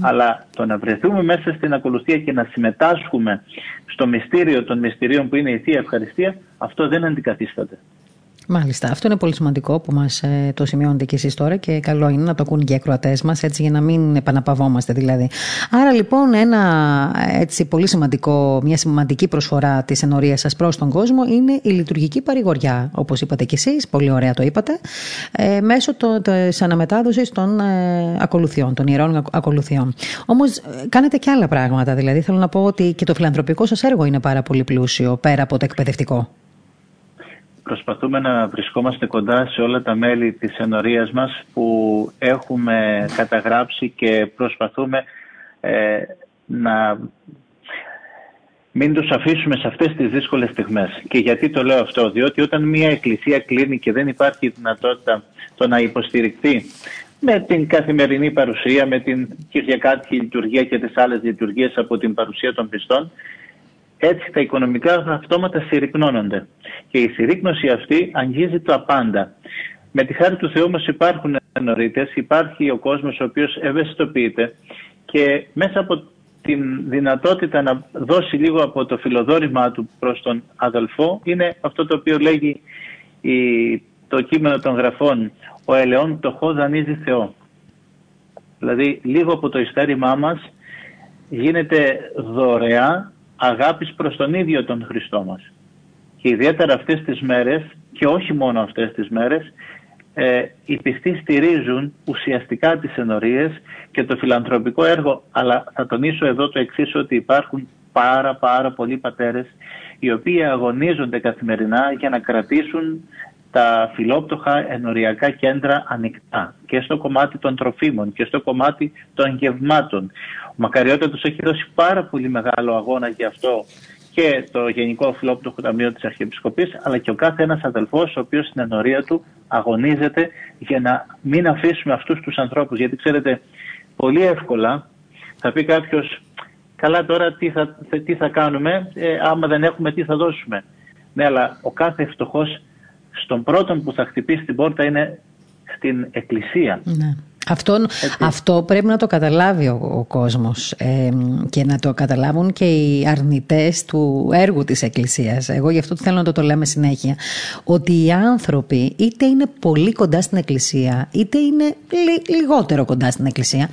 Αλλά το να βρεθούμε μέσα στην ακολουθία και να συμμετάσχουμε στο μυστήριο των μυστηρίων που είναι η Θεία Ευχαριστία, αυτό δεν αντικαθίσταται. Μάλιστα. Αυτό είναι πολύ σημαντικό που μας ε, το σημειώνετε κι εσείς τώρα και καλό είναι να το ακούν και οι ακροατές μας, έτσι για να μην επαναπαυόμαστε δηλαδή. Άρα λοιπόν, ένα έτσι πολύ σημαντικό, μια σημαντική προσφορά της ενορίας σας προς τον κόσμο είναι η λειτουργική παρηγοριά, όπως είπατε κι εσείς, πολύ ωραία το είπατε, ε, μέσω της αναμετάδοσης των ε, ακολουθιών, των ιερών ακολουθιών. Όμως, ε, κάνετε και άλλα πράγματα. Δηλαδή, θέλω να πω ότι και το φιλανθρωπικό σας έργο είναι πάρα πολύ πλούσιο, πέρα από το εκπαιδευτικό προσπαθούμε να βρισκόμαστε κοντά σε όλα τα μέλη της ενορίας μας που έχουμε καταγράψει και προσπαθούμε ε, να μην τους αφήσουμε σε αυτές τις δύσκολες στιγμές. Και γιατί το λέω αυτό, διότι όταν μια εκκλησία κλείνει και δεν υπάρχει δυνατότητα το να υποστηριχθεί με την καθημερινή παρουσία, με την κυριακάτικη λειτουργία και τις άλλες λειτουργίες από την παρουσία των πιστών, έτσι τα οικονομικά αυτόματα συρρυκνώνονται. Και η συρρύκνωση αυτή αγγίζει το απάντα. Με τη χάρη του Θεού μας υπάρχουν ενωρίτες, υπάρχει ο κόσμος ο οποίος ευαισθητοποιείται και μέσα από την δυνατότητα να δώσει λίγο από το φιλοδόρημά του προς τον αδελφό είναι αυτό το οποίο λέγει η, το κείμενο των γραφών «Ο ελαιόν το χώ δανείζει Θεό». Δηλαδή λίγο από το ειστέρημά μας γίνεται δωρεά αγάπης προς τον ίδιο τον Χριστό μας. Και ιδιαίτερα αυτές τις μέρες, και όχι μόνο αυτές τις μέρες, ε, οι πιστοί στηρίζουν ουσιαστικά τις ενορίες και το φιλανθρωπικό έργο. Αλλά θα τονίσω εδώ το εξής ότι υπάρχουν πάρα πάρα πολλοί πατέρες οι οποίοι αγωνίζονται καθημερινά για να κρατήσουν τα φιλόπτωχα ενοριακά κέντρα ανοιχτά και στο κομμάτι των τροφίμων και στο κομμάτι των γευμάτων. Ο Μακαριότατος έχει δώσει πάρα πολύ μεγάλο αγώνα για αυτό και το Γενικό Φιλόπτωχο Ταμείο της Αρχιεπισκοπής αλλά και ο κάθε ένας αδελφός ο οποίος στην ενορία του αγωνίζεται για να μην αφήσουμε αυτούς τους ανθρώπους γιατί ξέρετε πολύ εύκολα θα πει κάποιος, καλά τώρα τι θα, τι θα κάνουμε ε, άμα δεν έχουμε τι θα δώσουμε. Ναι αλλά ο κάθε φτωχός στον πρώτον που θα χτυπήσει την πόρτα είναι στην εκκλησία. Ναι. Αυτό, αυτό πρέπει να το καταλάβει ο, ο κόσμος και να το καταλάβουν και οι αρνητές του έργου της Εκκλησίας. Εγώ γι' αυτό θέλω να το, το λέμε συνέχεια. Ότι οι άνθρωποι είτε είναι πολύ κοντά στην Εκκλησία είτε είναι λιγότερο κοντά στην Εκκλησία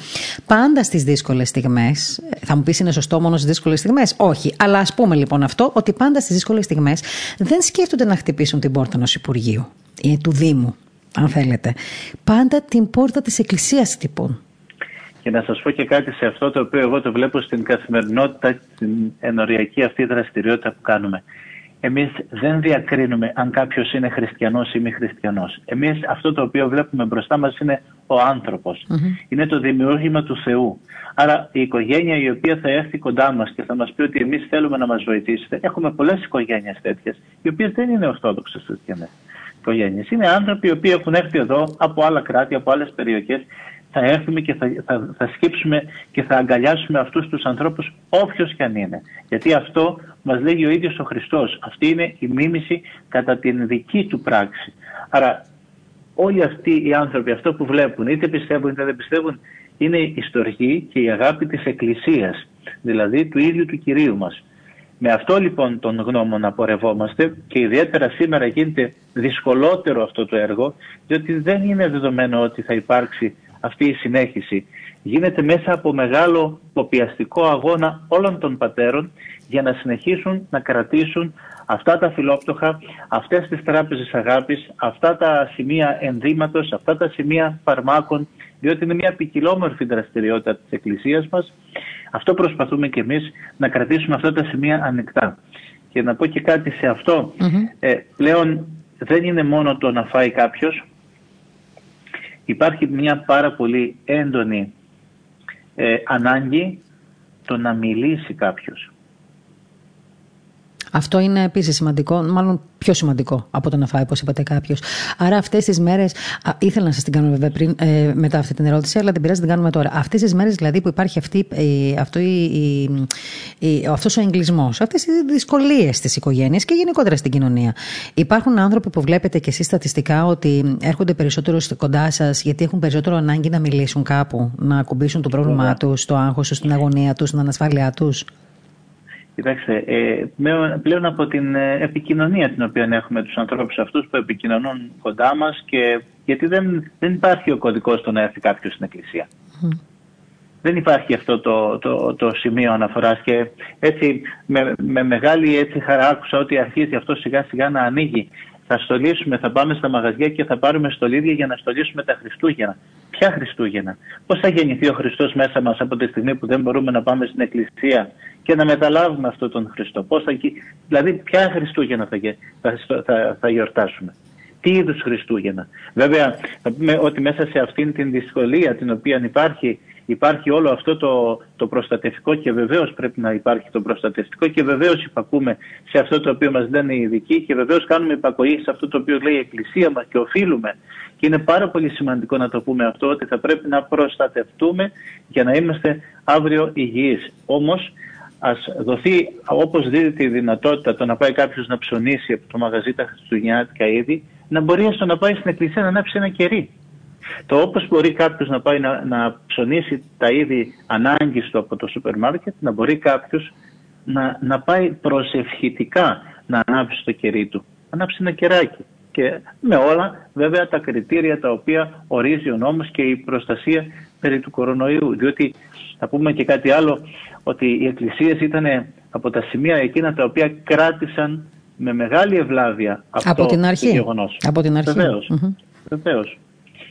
πάντα στις δύσκολες στιγμές θα μου πεις είναι σωστό μόνο στις δύσκολες στιγμές; Όχι, αλλά ας πούμε λοιπόν αυτό ότι πάντα στις δύσκολες στιγμές δεν σκέφτονται να χτυπήσουν την πόρτα ενός Υπουργείου ή του Δήμου αν θέλετε. Πάντα την πόρτα της εκκλησίας χτυπούν. Και να σας πω και κάτι σε αυτό το οποίο εγώ το βλέπω στην καθημερινότητα, στην ενοριακή αυτή δραστηριότητα που κάνουμε. Εμείς δεν διακρίνουμε αν κάποιος είναι χριστιανός ή μη χριστιανός. Εμείς αυτό το οποίο βλέπουμε μπροστά μας είναι ο ανθρωπος Είναι το δημιούργημα του Θεού. Άρα η οικογένεια η οποία θα έρθει κοντά μας και θα μας πει ότι εμείς θέλουμε να μας βοηθήσετε. Έχουμε πολλές οικογένειες τέτοιες, οι οποίες δεν είναι ορθόδοξες χριστιανές οικογένειες. Είναι άνθρωποι οι οποίοι έχουν έρθει εδώ από άλλα κράτη, από άλλες περιοχές. Θα έρθουμε και θα, θα, θα σκύψουμε και θα αγκαλιάσουμε αυτούς τους ανθρώπους, όποιος και αν είναι. Γιατί αυτό μας λέγει ο ίδιος ο Χριστός. Αυτή είναι η μίμηση κατά την δική του πράξη. Άρα, όλοι αυτοί οι άνθρωποι, αυτό που βλέπουν, είτε πιστεύουν είτε δεν πιστεύουν, είναι η στοργή και η αγάπη της Εκκλησίας, δηλαδή του ίδιου του Κυρίου μας. Με αυτό λοιπόν τον γνώμο να πορευόμαστε και ιδιαίτερα σήμερα γίνεται δυσκολότερο αυτό το έργο διότι δεν είναι δεδομένο ότι θα υπάρξει αυτή η συνέχιση. Γίνεται μέσα από μεγάλο κοπιαστικό αγώνα όλων των πατέρων για να συνεχίσουν να κρατήσουν αυτά τα φιλόπτωχα, αυτές τις τράπεζες αγάπης, αυτά τα σημεία ενδύματος, αυτά τα σημεία φαρμάκων, διότι είναι μια ποικιλόμορφη δραστηριότητα της Εκκλησίας μας. Αυτό προσπαθούμε και εμείς να κρατήσουμε αυτά τα σημεία ανοιχτά. Και να πω και κάτι σε αυτό. Ε, πλέον δεν είναι μόνο το να φάει κάποιος. Υπάρχει μια πάρα πολύ έντονη ε, ανάγκη το να μιλήσει κάποιος. Αυτό είναι επίσης σημαντικό, μάλλον πιο σημαντικό από το να φάει, όπως είπατε κάποιος. Άρα αυτές τις μέρες. Ήθελα να σας την κάνω βέβαια πριν, ε, μετά αυτή την ερώτηση, αλλά την πειράζει την κάνουμε τώρα. Αυτές τις μέρες δηλαδή που υπάρχει αυτή, ε, αυτό η, αυτός ο εγκλισμός, αυτές οι δυσκολίες στι οικογένειε και γενικότερα στην κοινωνία. Υπάρχουν άνθρωποι που βλέπετε και εσείς στατιστικά ότι έρχονται περισσότερο κοντά σας γιατί έχουν περισσότερο ανάγκη να μιλήσουν κάπου, να ακουμπήσουν το πρόβλημά τους, το άγχος τους, την αγωνία τους, την ανασφάλειά τους; Κοιτάξτε, ε, πλέον από την ε, επικοινωνία την οποία έχουμε τους ανθρώπους αυτούς που επικοινωνούν κοντά μας και γιατί δεν, δεν υπάρχει ο κωδικός στο να έρθει κάποιος στην εκκλησία. Δεν υπάρχει αυτό το, το, το σημείο αναφοράς και έτσι με, με μεγάλη έτσι χαρά άκουσα ότι αρχίζει αυτό σιγά σιγά να ανοίγει θα στολίσουμε, θα πάμε στα μαγαζιά και θα πάρουμε στολίδια για να στολίσουμε τα Χριστούγεννα. Ποια Χριστούγεννα, πώς θα γεννηθεί ο Χριστός μέσα μας από τη στιγμή που δεν μπορούμε να πάμε στην Εκκλησία; Και να μεταλάβουμε αυτόν τον Χριστό. Πώς θα, δηλαδή, ποια Χριστούγεννα θα, θα, θα, θα γιορτάσουμε. Τι είδους Χριστούγεννα. Βέβαια, θα πούμε ότι μέσα σε αυτήν την δυσκολία την οποία υπάρχει υπάρχει όλο αυτό το, το προστατευτικό και βεβαίως πρέπει να υπάρχει το προστατευτικό και βεβαίως υπακούμε σε αυτό το οποίο μας λένε οι ειδικοί και βεβαίως κάνουμε υπακοή σε αυτό το οποίο λέει η Εκκλησία μας και οφείλουμε. Και είναι πάρα πολύ σημαντικό να το πούμε αυτό ότι θα πρέπει να προστατευτούμε για να είμαστε αύριο υγιείς. Όμως ας δοθεί όπως δίδεται η δυνατότητα το να πάει κάποιος να ψωνίσει από το μαγαζί τα χριστουγεννιάτικα είδη να μπορεί έστω να πάει στην εκκλησία να ανάψει ένα κερί. Το όπως μπορεί κάποιος να πάει να, να ψωνίσει τα είδη ανάγκης του από το σούπερ μάρκετ, να μπορεί κάποιος να, να πάει προσευχητικά να ανάψει το κερί του. Ανάψει ένα κεράκι. Και με όλα βέβαια τα κριτήρια τα οποία ορίζει ο νόμος και η προστασία περί του κορονοϊού. Διότι θα πούμε και κάτι άλλο, ότι οι εκκλησίες ήταν από τα σημεία εκείνα τα οποία κράτησαν με μεγάλη ευλάβεια αυτό από την αρχή. το γεγονός. Από την αρχή. Βεβαίως. Βεβαίως.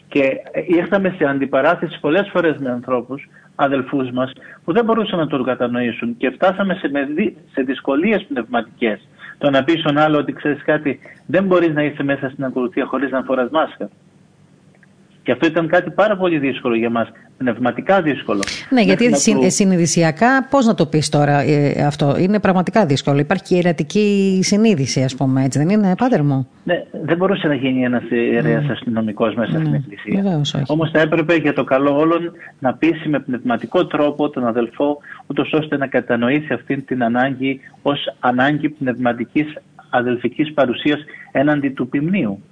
Και ήρθαμε σε αντιπαράθεση πολλές φορές με ανθρώπους, αδελφούς μας, που δεν μπορούσαν να το κατανοήσουν και φτάσαμε σε, σε δυσκολίες πνευματικές. Το να πει στον άλλο ότι ξέρεις κάτι, δεν μπορείς να είσαι μέσα στην ακολουθία χωρίς να φοράς μάσκα. Και αυτό ήταν κάτι πάρα πολύ δύσκολο για μας, πνευματικά δύσκολο. Ναι, γιατί να... συνειδησιακά, πώς να το πεις τώρα ε, αυτό, είναι πραγματικά δύσκολο. Υπάρχει και ιερατική συνείδηση, ας πούμε, έτσι δεν είναι, πάτερ μου; Ναι, δεν μπορούσε να γίνει ένας ιερέας mm. αστυνομικός μέσα στην ναι, εκκλησία. Όμως θα έπρεπε για το καλό όλων να πείσει με πνευματικό τρόπο τον αδελφό, ούτως ώστε να κατανοήσει αυτή την ανάγκη ως ανάγκη πνευματικής αδελφικής παρουσίας έναντι του ποιμνίου.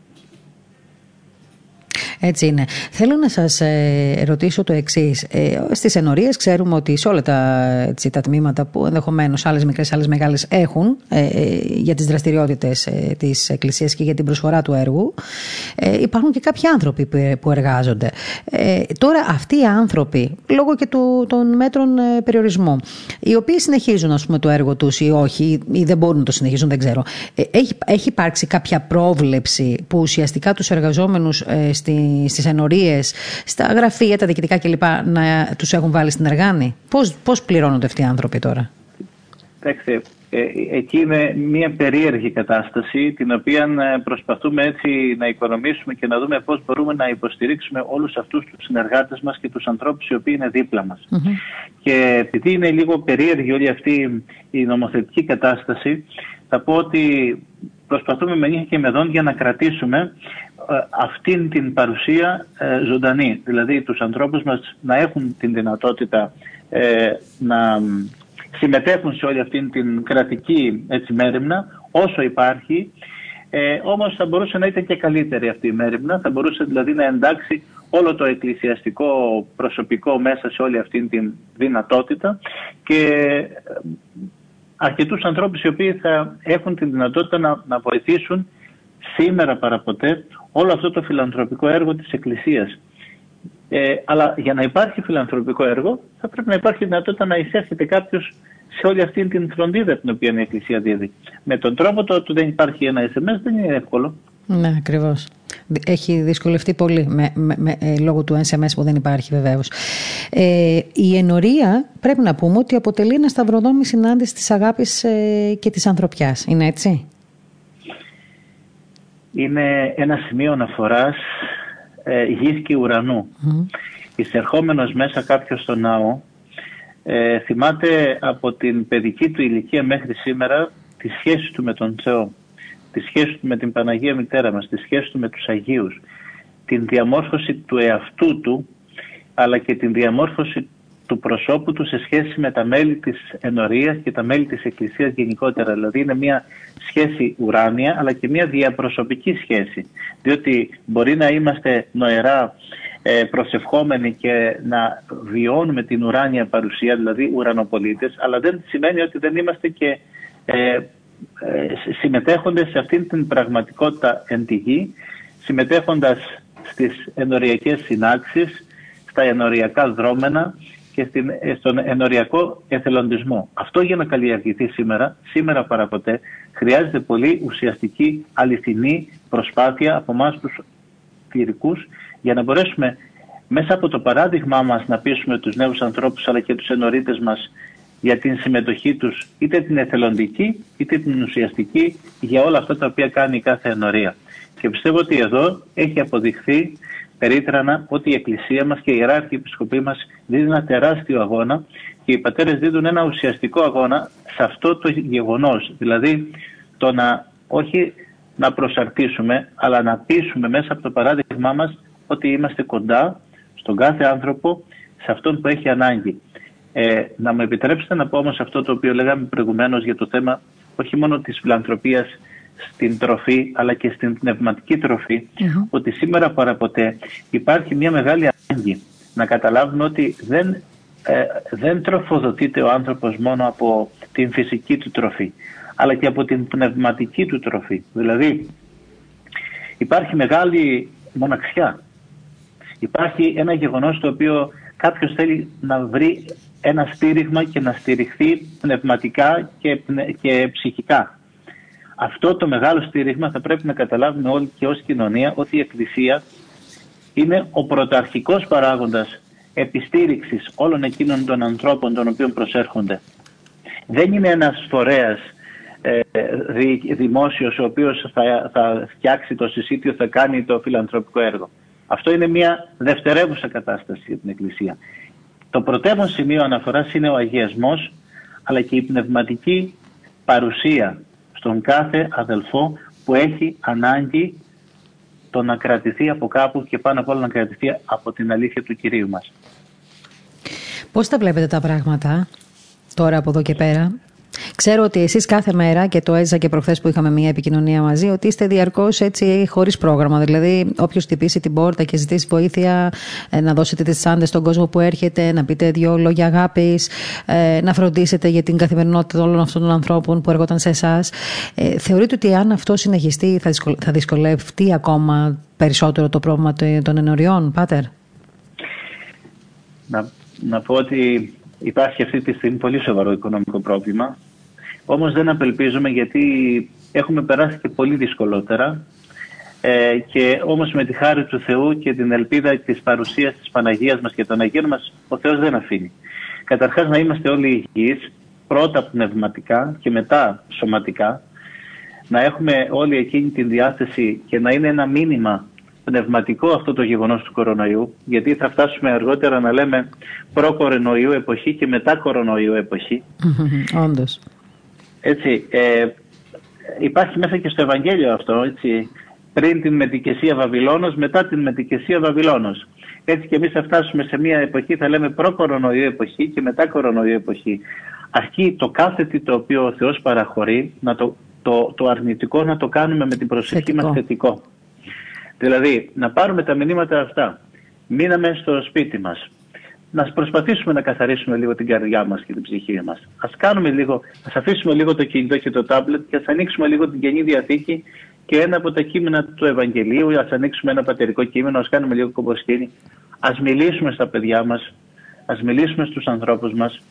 Έτσι είναι. Θέλω να σας ε, ρωτήσω το εξής. Ε, Στις ενορίες ξέρουμε ότι σε όλα τα, έτσι, τα τμήματα που ενδεχομένως άλλες μικρές, άλλες μεγάλες έχουν ε, για τις δραστηριότητες ε, της Εκκλησίας και για την προσφορά του έργου, ε, υπάρχουν και κάποιοι άνθρωποι που, που εργάζονται. Ε, τώρα, αυτοί οι άνθρωποι, λόγω και του, των μέτρων ε, περιορισμού, οι οποίοι συνεχίζουν ας πούμε, το έργο τους ή όχι, ή δεν μπορούν να το συνεχίζουν, δεν ξέρω. έχει, έχει υπάρξει κάποια πρόβλεψη που ουσιαστικά τους εργαζόμενους στη στις ενορίες, στα γραφεία, τα διοικητικά κλπ. να τους έχουν βάλει στην εργάνη. Πώς, πώς πληρώνονται αυτοί οι άνθρωποι τώρα; Κοιτάξτε, ε, εκεί είναι μια περίεργη κατάσταση την οποία ε, προσπαθούμε έτσι να οικονομήσουμε και να δούμε πώς μπορούμε να υποστηρίξουμε όλους αυτούς τους συνεργάτες μας και τους ανθρώπους οι οποίοι είναι δίπλα μας. Και επειδή είναι λίγο περίεργη όλη αυτή η νομοθετική κατάσταση θα πω ότι προσπαθούμε με νύχια και με δόν για να κρατήσουμε ε, αυτήν την παρουσία ε, ζωντανή. Δηλαδή τους ανθρώπους μας να έχουν την δυνατότητα ε, να συμμετέχουν σε όλη αυτήν την κρατική έτσι, μέρημνα όσο υπάρχει ε, όμως θα μπορούσε να ήταν και καλύτερη αυτή η μέρημνα, θα μπορούσε δηλαδή να εντάξει όλο το εκκλησιαστικό προσωπικό μέσα σε όλη αυτή την δυνατότητα και αρκετούς ανθρώπους οι οποίοι θα έχουν την δυνατότητα να, να βοηθήσουν σήμερα παραποτέ όλο αυτό το φιλανθρωπικό έργο της Εκκλησίας. Ε, αλλά για να υπάρχει φιλανθρωπικό έργο θα πρέπει να υπάρχει δυνατότητα να εισέρχεται κάποιος σε όλη αυτή την φροντίδα την οποία η Εκκλησία δίδει. Με τον τρόπο το ότι δεν υπάρχει ένα SMS δεν είναι εύκολο. Ναι, ακριβώς. Έχει δυσκολευτεί πολύ με, με, με, ε, λόγω του SMS που δεν υπάρχει βεβαίως. Ε, η ενορία πρέπει να πούμε ότι αποτελεί ένα σταυροδόμη συνάντηση της αγάπης ε, και της ανθρωπιάς. Είναι έτσι; Είναι ένα σημείο αναφοράς ε, γης και ουρανού. Mm. Εισερχόμενος μέσα κάποιος στο ναό, ε, θυμάται από την παιδική του ηλικία μέχρι σήμερα τη σχέση του με τον Θεό, τη σχέση του με την Παναγία Μητέρα μας, τη σχέση του με τους Αγίους, την διαμόρφωση του εαυτού του, αλλά και την διαμόρφωση του προσώπου του σε σχέση με τα μέλη της ενορίας και τα μέλη της Εκκλησίας γενικότερα. Δηλαδή είναι μια σχέση ουράνια αλλά και μια διαπροσωπική σχέση. Διότι μπορεί να είμαστε νοερά ε, προσευχόμενοι και να βιώνουμε την ουράνια παρουσία, δηλαδή ουρανοπολίτες, αλλά δεν σημαίνει ότι δεν είμαστε και ε, ε, συμμετέχοντες σε αυτήν την πραγματικότητα εν τη γη, συμμετέχοντας στις ενοριακές συνάξεις, στα ενοριακά δρόμενα και στην, στον ενοριακό εθελοντισμό. Αυτό για να καλλιεργηθεί σήμερα, σήμερα παραποτέ, χρειάζεται πολύ ουσιαστική, αληθινή προσπάθεια από εμάς τους κληρικούς για να μπορέσουμε μέσα από το παράδειγμά μας να πείσουμε τους νέους ανθρώπους αλλά και τους ενορίτες μας για την συμμετοχή τους είτε την εθελοντική είτε την ουσιαστική για όλα αυτά τα οποία κάνει κάθε ενορία. Και πιστεύω ότι εδώ έχει αποδειχθεί περίτρανα ότι η Εκκλησία μας και η Ιεράρχη Επισκοπή μας δίνει ένα τεράστιο αγώνα και οι πατέρες δίνουν ένα ουσιαστικό αγώνα σε αυτό το γεγονός. Δηλαδή το να όχι να προσαρτήσουμε αλλά να πείσουμε μέσα από το παράδειγμά μας ότι είμαστε κοντά στον κάθε άνθρωπο σε αυτόν που έχει ανάγκη. Ε, να μου επιτρέψετε να πω όμως αυτό το οποίο λέγαμε προηγουμένως για το θέμα όχι μόνο της φιλανθρωπίας στην τροφή αλλά και στην πνευματική ότι σήμερα παραποτέ υπάρχει μια μεγάλη ανάγκη να καταλάβουμε ότι δεν, ε, δεν τροφοδοτείται ο άνθρωπος μόνο από την φυσική του τροφή αλλά και από την πνευματική του τροφή. Δηλαδή υπάρχει μεγάλη μοναξιά. Υπάρχει ένα γεγονός το οποίο κάποιος θέλει να βρει ένα στήριγμα και να στηριχθεί πνευματικά και, και ψυχικά αυτό το μεγάλο στήριγμα θα πρέπει να καταλάβουμε όλοι και ως κοινωνία ότι η Εκκλησία είναι ο πρωταρχικός παράγοντας επιστήριξης όλων εκείνων των ανθρώπων των οποίων προσέρχονται. Δεν είναι ένας φορέας ε, δημόσιος ο οποίος θα, θα φτιάξει το συσίτιο, θα κάνει το φιλανθρωπικό έργο. Αυτό είναι μια δευτερεύουσα κατάσταση για την Εκκλησία. Το πρωτεύον σημείο αναφοράς είναι ο αγιασμός αλλά και η πνευματική παρουσία στον κάθε αδελφό που έχει ανάγκη το να κρατηθεί από κάπου και πάνω απ' όλα να κρατηθεί από την αλήθεια του Κυρίου μας. Πώς τα βλέπετε τα πράγματα τώρα από εδώ και πέρα; Ξέρω ότι εσείς κάθε μέρα, και το έζησα και προχθές που είχαμε μια επικοινωνία μαζί, ότι είστε διαρκώς έτσι χωρίς πρόγραμμα. Δηλαδή, όποιος χτυπήσει την πόρτα και ζητήσει βοήθεια, ε, να δώσετε τις τσάντε στον κόσμο που έρχεται, να πείτε δύο λόγια αγάπης, ε, να φροντίσετε για την καθημερινότητα όλων αυτών των ανθρώπων που έρχονταν σε εσάς. Ε, θεωρείτε ότι αν αυτό συνεχιστεί, θα δυσκολευτεί ακόμα περισσότερο το πρόβλημα των ενωριών, Πάτερ; Να, να πω ότι υπάρχει αυτή τη στιγμή πολύ σοβαρό οικονομικό πρόβλημα. Όμως δεν απελπίζουμε γιατί έχουμε περάσει και πολύ δυσκολότερα ε, και όμως με τη χάρη του Θεού και την ελπίδα της παρουσίας της Παναγίας μας και των Αγίων μας ο Θεός δεν αφήνει. Καταρχάς να είμαστε όλοι υγιείς, πρώτα πνευματικά και μετά σωματικά, να έχουμε όλοι εκείνη την διάθεση και να είναι ένα μήνυμα πνευματικό αυτό το γεγονός του κορονοϊού, γιατί θα φτάσουμε αργότερα να λέμε προ-κορονοϊού εποχή και μετά κορονοϊού εποχή. Όντως. Έτσι, ε, υπάρχει μέσα και στο Ευαγγέλιο αυτό, έτσι, πριν την μετικεσία Βαβυλώνος, μετά την μετικεσία Βαβυλώνος. Έτσι και εμείς θα φτάσουμε σε μια εποχή, θα λέμε προ-κορονοϊού εποχή και μετά κορονοϊού εποχή. Αρκεί το κάθε τι το οποίο ο Θεός παραχωρεί, να το, το, το αρνητικό να το κάνουμε με την προσοχή θετικό. μας θετικό. Δηλαδή, να πάρουμε τα μηνύματα αυτά. Μείναμε στο σπίτι μας. Να προσπαθήσουμε να καθαρίσουμε λίγο την καρδιά μας και την ψυχή μας. Ας κάνουμε λίγο, ας αφήσουμε λίγο το κινητό και το τάμπλετ και ας ανοίξουμε λίγο την Καινή Διαθήκη και ένα από τα κείμενα του Ευαγγελίου, ας ανοίξουμε ένα πατερικό κείμενο, ας κάνουμε λίγο κομποσκίνη, ας μιλήσουμε στα παιδιά μας, ας μιλήσουμε στους ανθρώπους μας,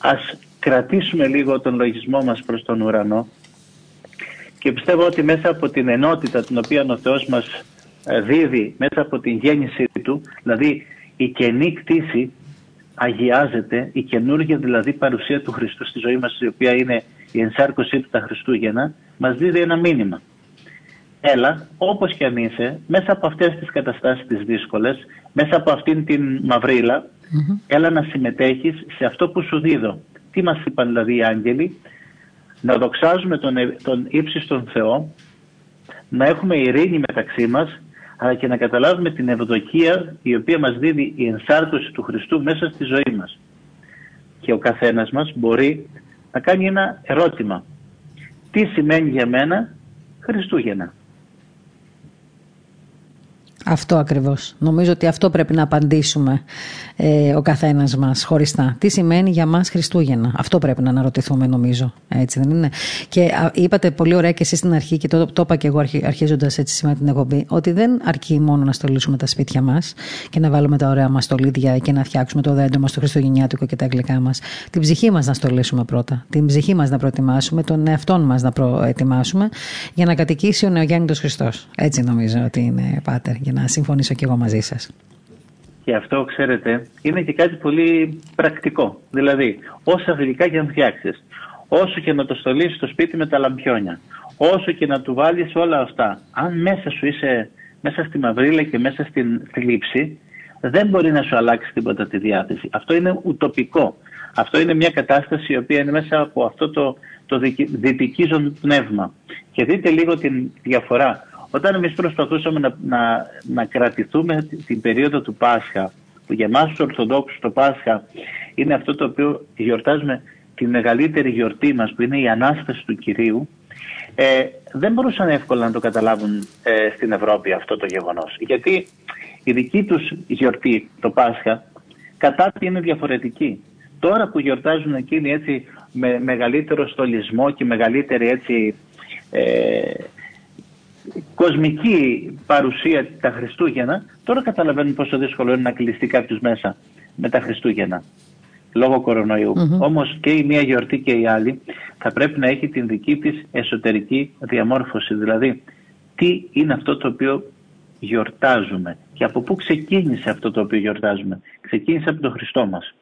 ας κρατήσουμε λίγο τον λογισμό μας προς τον ουρανό και πιστεύω ότι μέσα από την ενότητα την οποία ο Θεός μας ε, δίδει μέσα από την γέννησή του, δηλαδή η καινή κτήση αγιάζεται, η καινούργια δηλαδή παρουσία του Χριστού στη ζωή μας, η οποία είναι η ενσάρκωσή του τα Χριστούγεννα, μας δίδει ένα μήνυμα. Έλα, όπως και αν είσαι, μέσα από αυτές τις καταστάσεις τις δύσκολες, μέσα από αυτήν την μαυρίλα, έλα να συμμετέχεις σε αυτό που σου δίδω. Τι μας είπαν δηλαδή οι άγγελοι, να δοξάζουμε τον, τον ύψιστον Θεό, να έχουμε ειρήνη μεταξύ μας, αλλά και να καταλάβουμε την ευδοκία η οποία μας δίδει η ενσάρτωση του Χριστού μέσα στη ζωή μας. Και ο καθένας μας μπορεί να κάνει ένα ερώτημα. Τι σημαίνει για μένα Χριστούγεννα; Αυτό ακριβώς. Νομίζω ότι αυτό πρέπει να απαντήσουμε ε, ο καθένας μας χωριστά. Τι σημαίνει για μας Χριστούγεννα. Αυτό πρέπει να αναρωτηθούμε νομίζω. Έτσι δεν είναι. Και είπατε πολύ ωραία και εσείς στην αρχή και το, το είπα και εγώ αρχίζοντας έτσι σήμερα την εκπομπή ότι δεν αρκεί μόνο να στολίσουμε τα σπίτια μας και να βάλουμε τα ωραία μας στολίδια και να φτιάξουμε το δέντρο μας το Χριστουγεννιάτικο και τα αγγλικά μας. Την ψυχή μας να στολίσουμε πρώτα. Την ψυχή μας να προετοιμάσουμε, τον εαυτό μας να προετοιμάσουμε για να κατοικήσει ο Νεογέννητος Χριστός. Έτσι νομίζω ότι είναι, Πάτερ να συμφωνήσω και εγώ μαζί σας. Και αυτό, ξέρετε, είναι και κάτι πολύ πρακτικό. Δηλαδή, όσα γλυκά και αν φτιάξεις, όσο και να το στολίσει στο σπίτι με τα λαμπιόνια, όσο και να του βάλεις όλα αυτά, αν μέσα σου είσαι μέσα στη μαυρίλα και μέσα στην θλίψη, δεν μπορεί να σου αλλάξει τίποτα τη διάθεση. Αυτό είναι ουτοπικό. Αυτό είναι μια κατάσταση η οποία είναι μέσα από αυτό το, το δυτικίζον πνεύμα. Και δείτε λίγο την διαφορά. Όταν εμείς προσπαθούσαμε να, να, να κρατηθούμε την περίοδο του Πάσχα, που για εμάς τους Ορθοδόξους το Πάσχα είναι αυτό το οποίο γιορτάζουμε τη μεγαλύτερη γιορτή μας που είναι η Ανάσταση του Κυρίου, ε, δεν μπορούσαν εύκολα να το καταλάβουν ε, στην Ευρώπη αυτό το γεγονός. Γιατί η δική τους γιορτή, το Πάσχα, κατά τι είναι διαφορετική. Τώρα που γιορτάζουν εκείνοι έτσι με μεγαλύτερο στολισμό και μεγαλύτερη έτσι ε, κοσμική παρουσία τα Χριστούγεννα, τώρα καταλαβαίνουν πόσο δύσκολο είναι να κλειστεί κάποιος μέσα με τα Χριστούγεννα λόγω κορονοϊού. Mm-hmm. Όμως και η μία γιορτή και η άλλη θα πρέπει να έχει την δική της εσωτερική διαμόρφωση. Δηλαδή, τι είναι αυτό το οποίο γιορτάζουμε και από πού ξεκίνησε αυτό το οποίο γιορτάζουμε. Ξεκίνησε από τον Χριστό μας.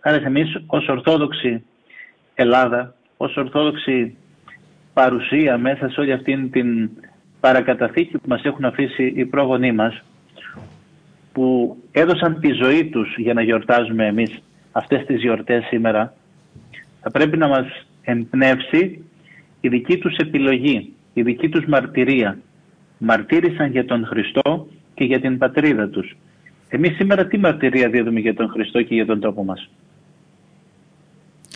Άρα εμείς ως Ορθόδοξη Ελλάδα, ως Ορθόδοξη παρουσία μέσα σε όλη αυτή την παρακαταθήκη που μας έχουν αφήσει οι πρόγονοί μας που έδωσαν τη ζωή τους για να γιορτάζουμε εμείς αυτές τις γιορτές σήμερα θα πρέπει να μας εμπνεύσει η δική τους επιλογή, η δική τους μαρτυρία. Μαρτύρησαν για τον Χριστό και για την πατρίδα τους. Εμείς σήμερα τι μαρτυρία δίδουμε για τον Χριστό και για τον τόπο μας;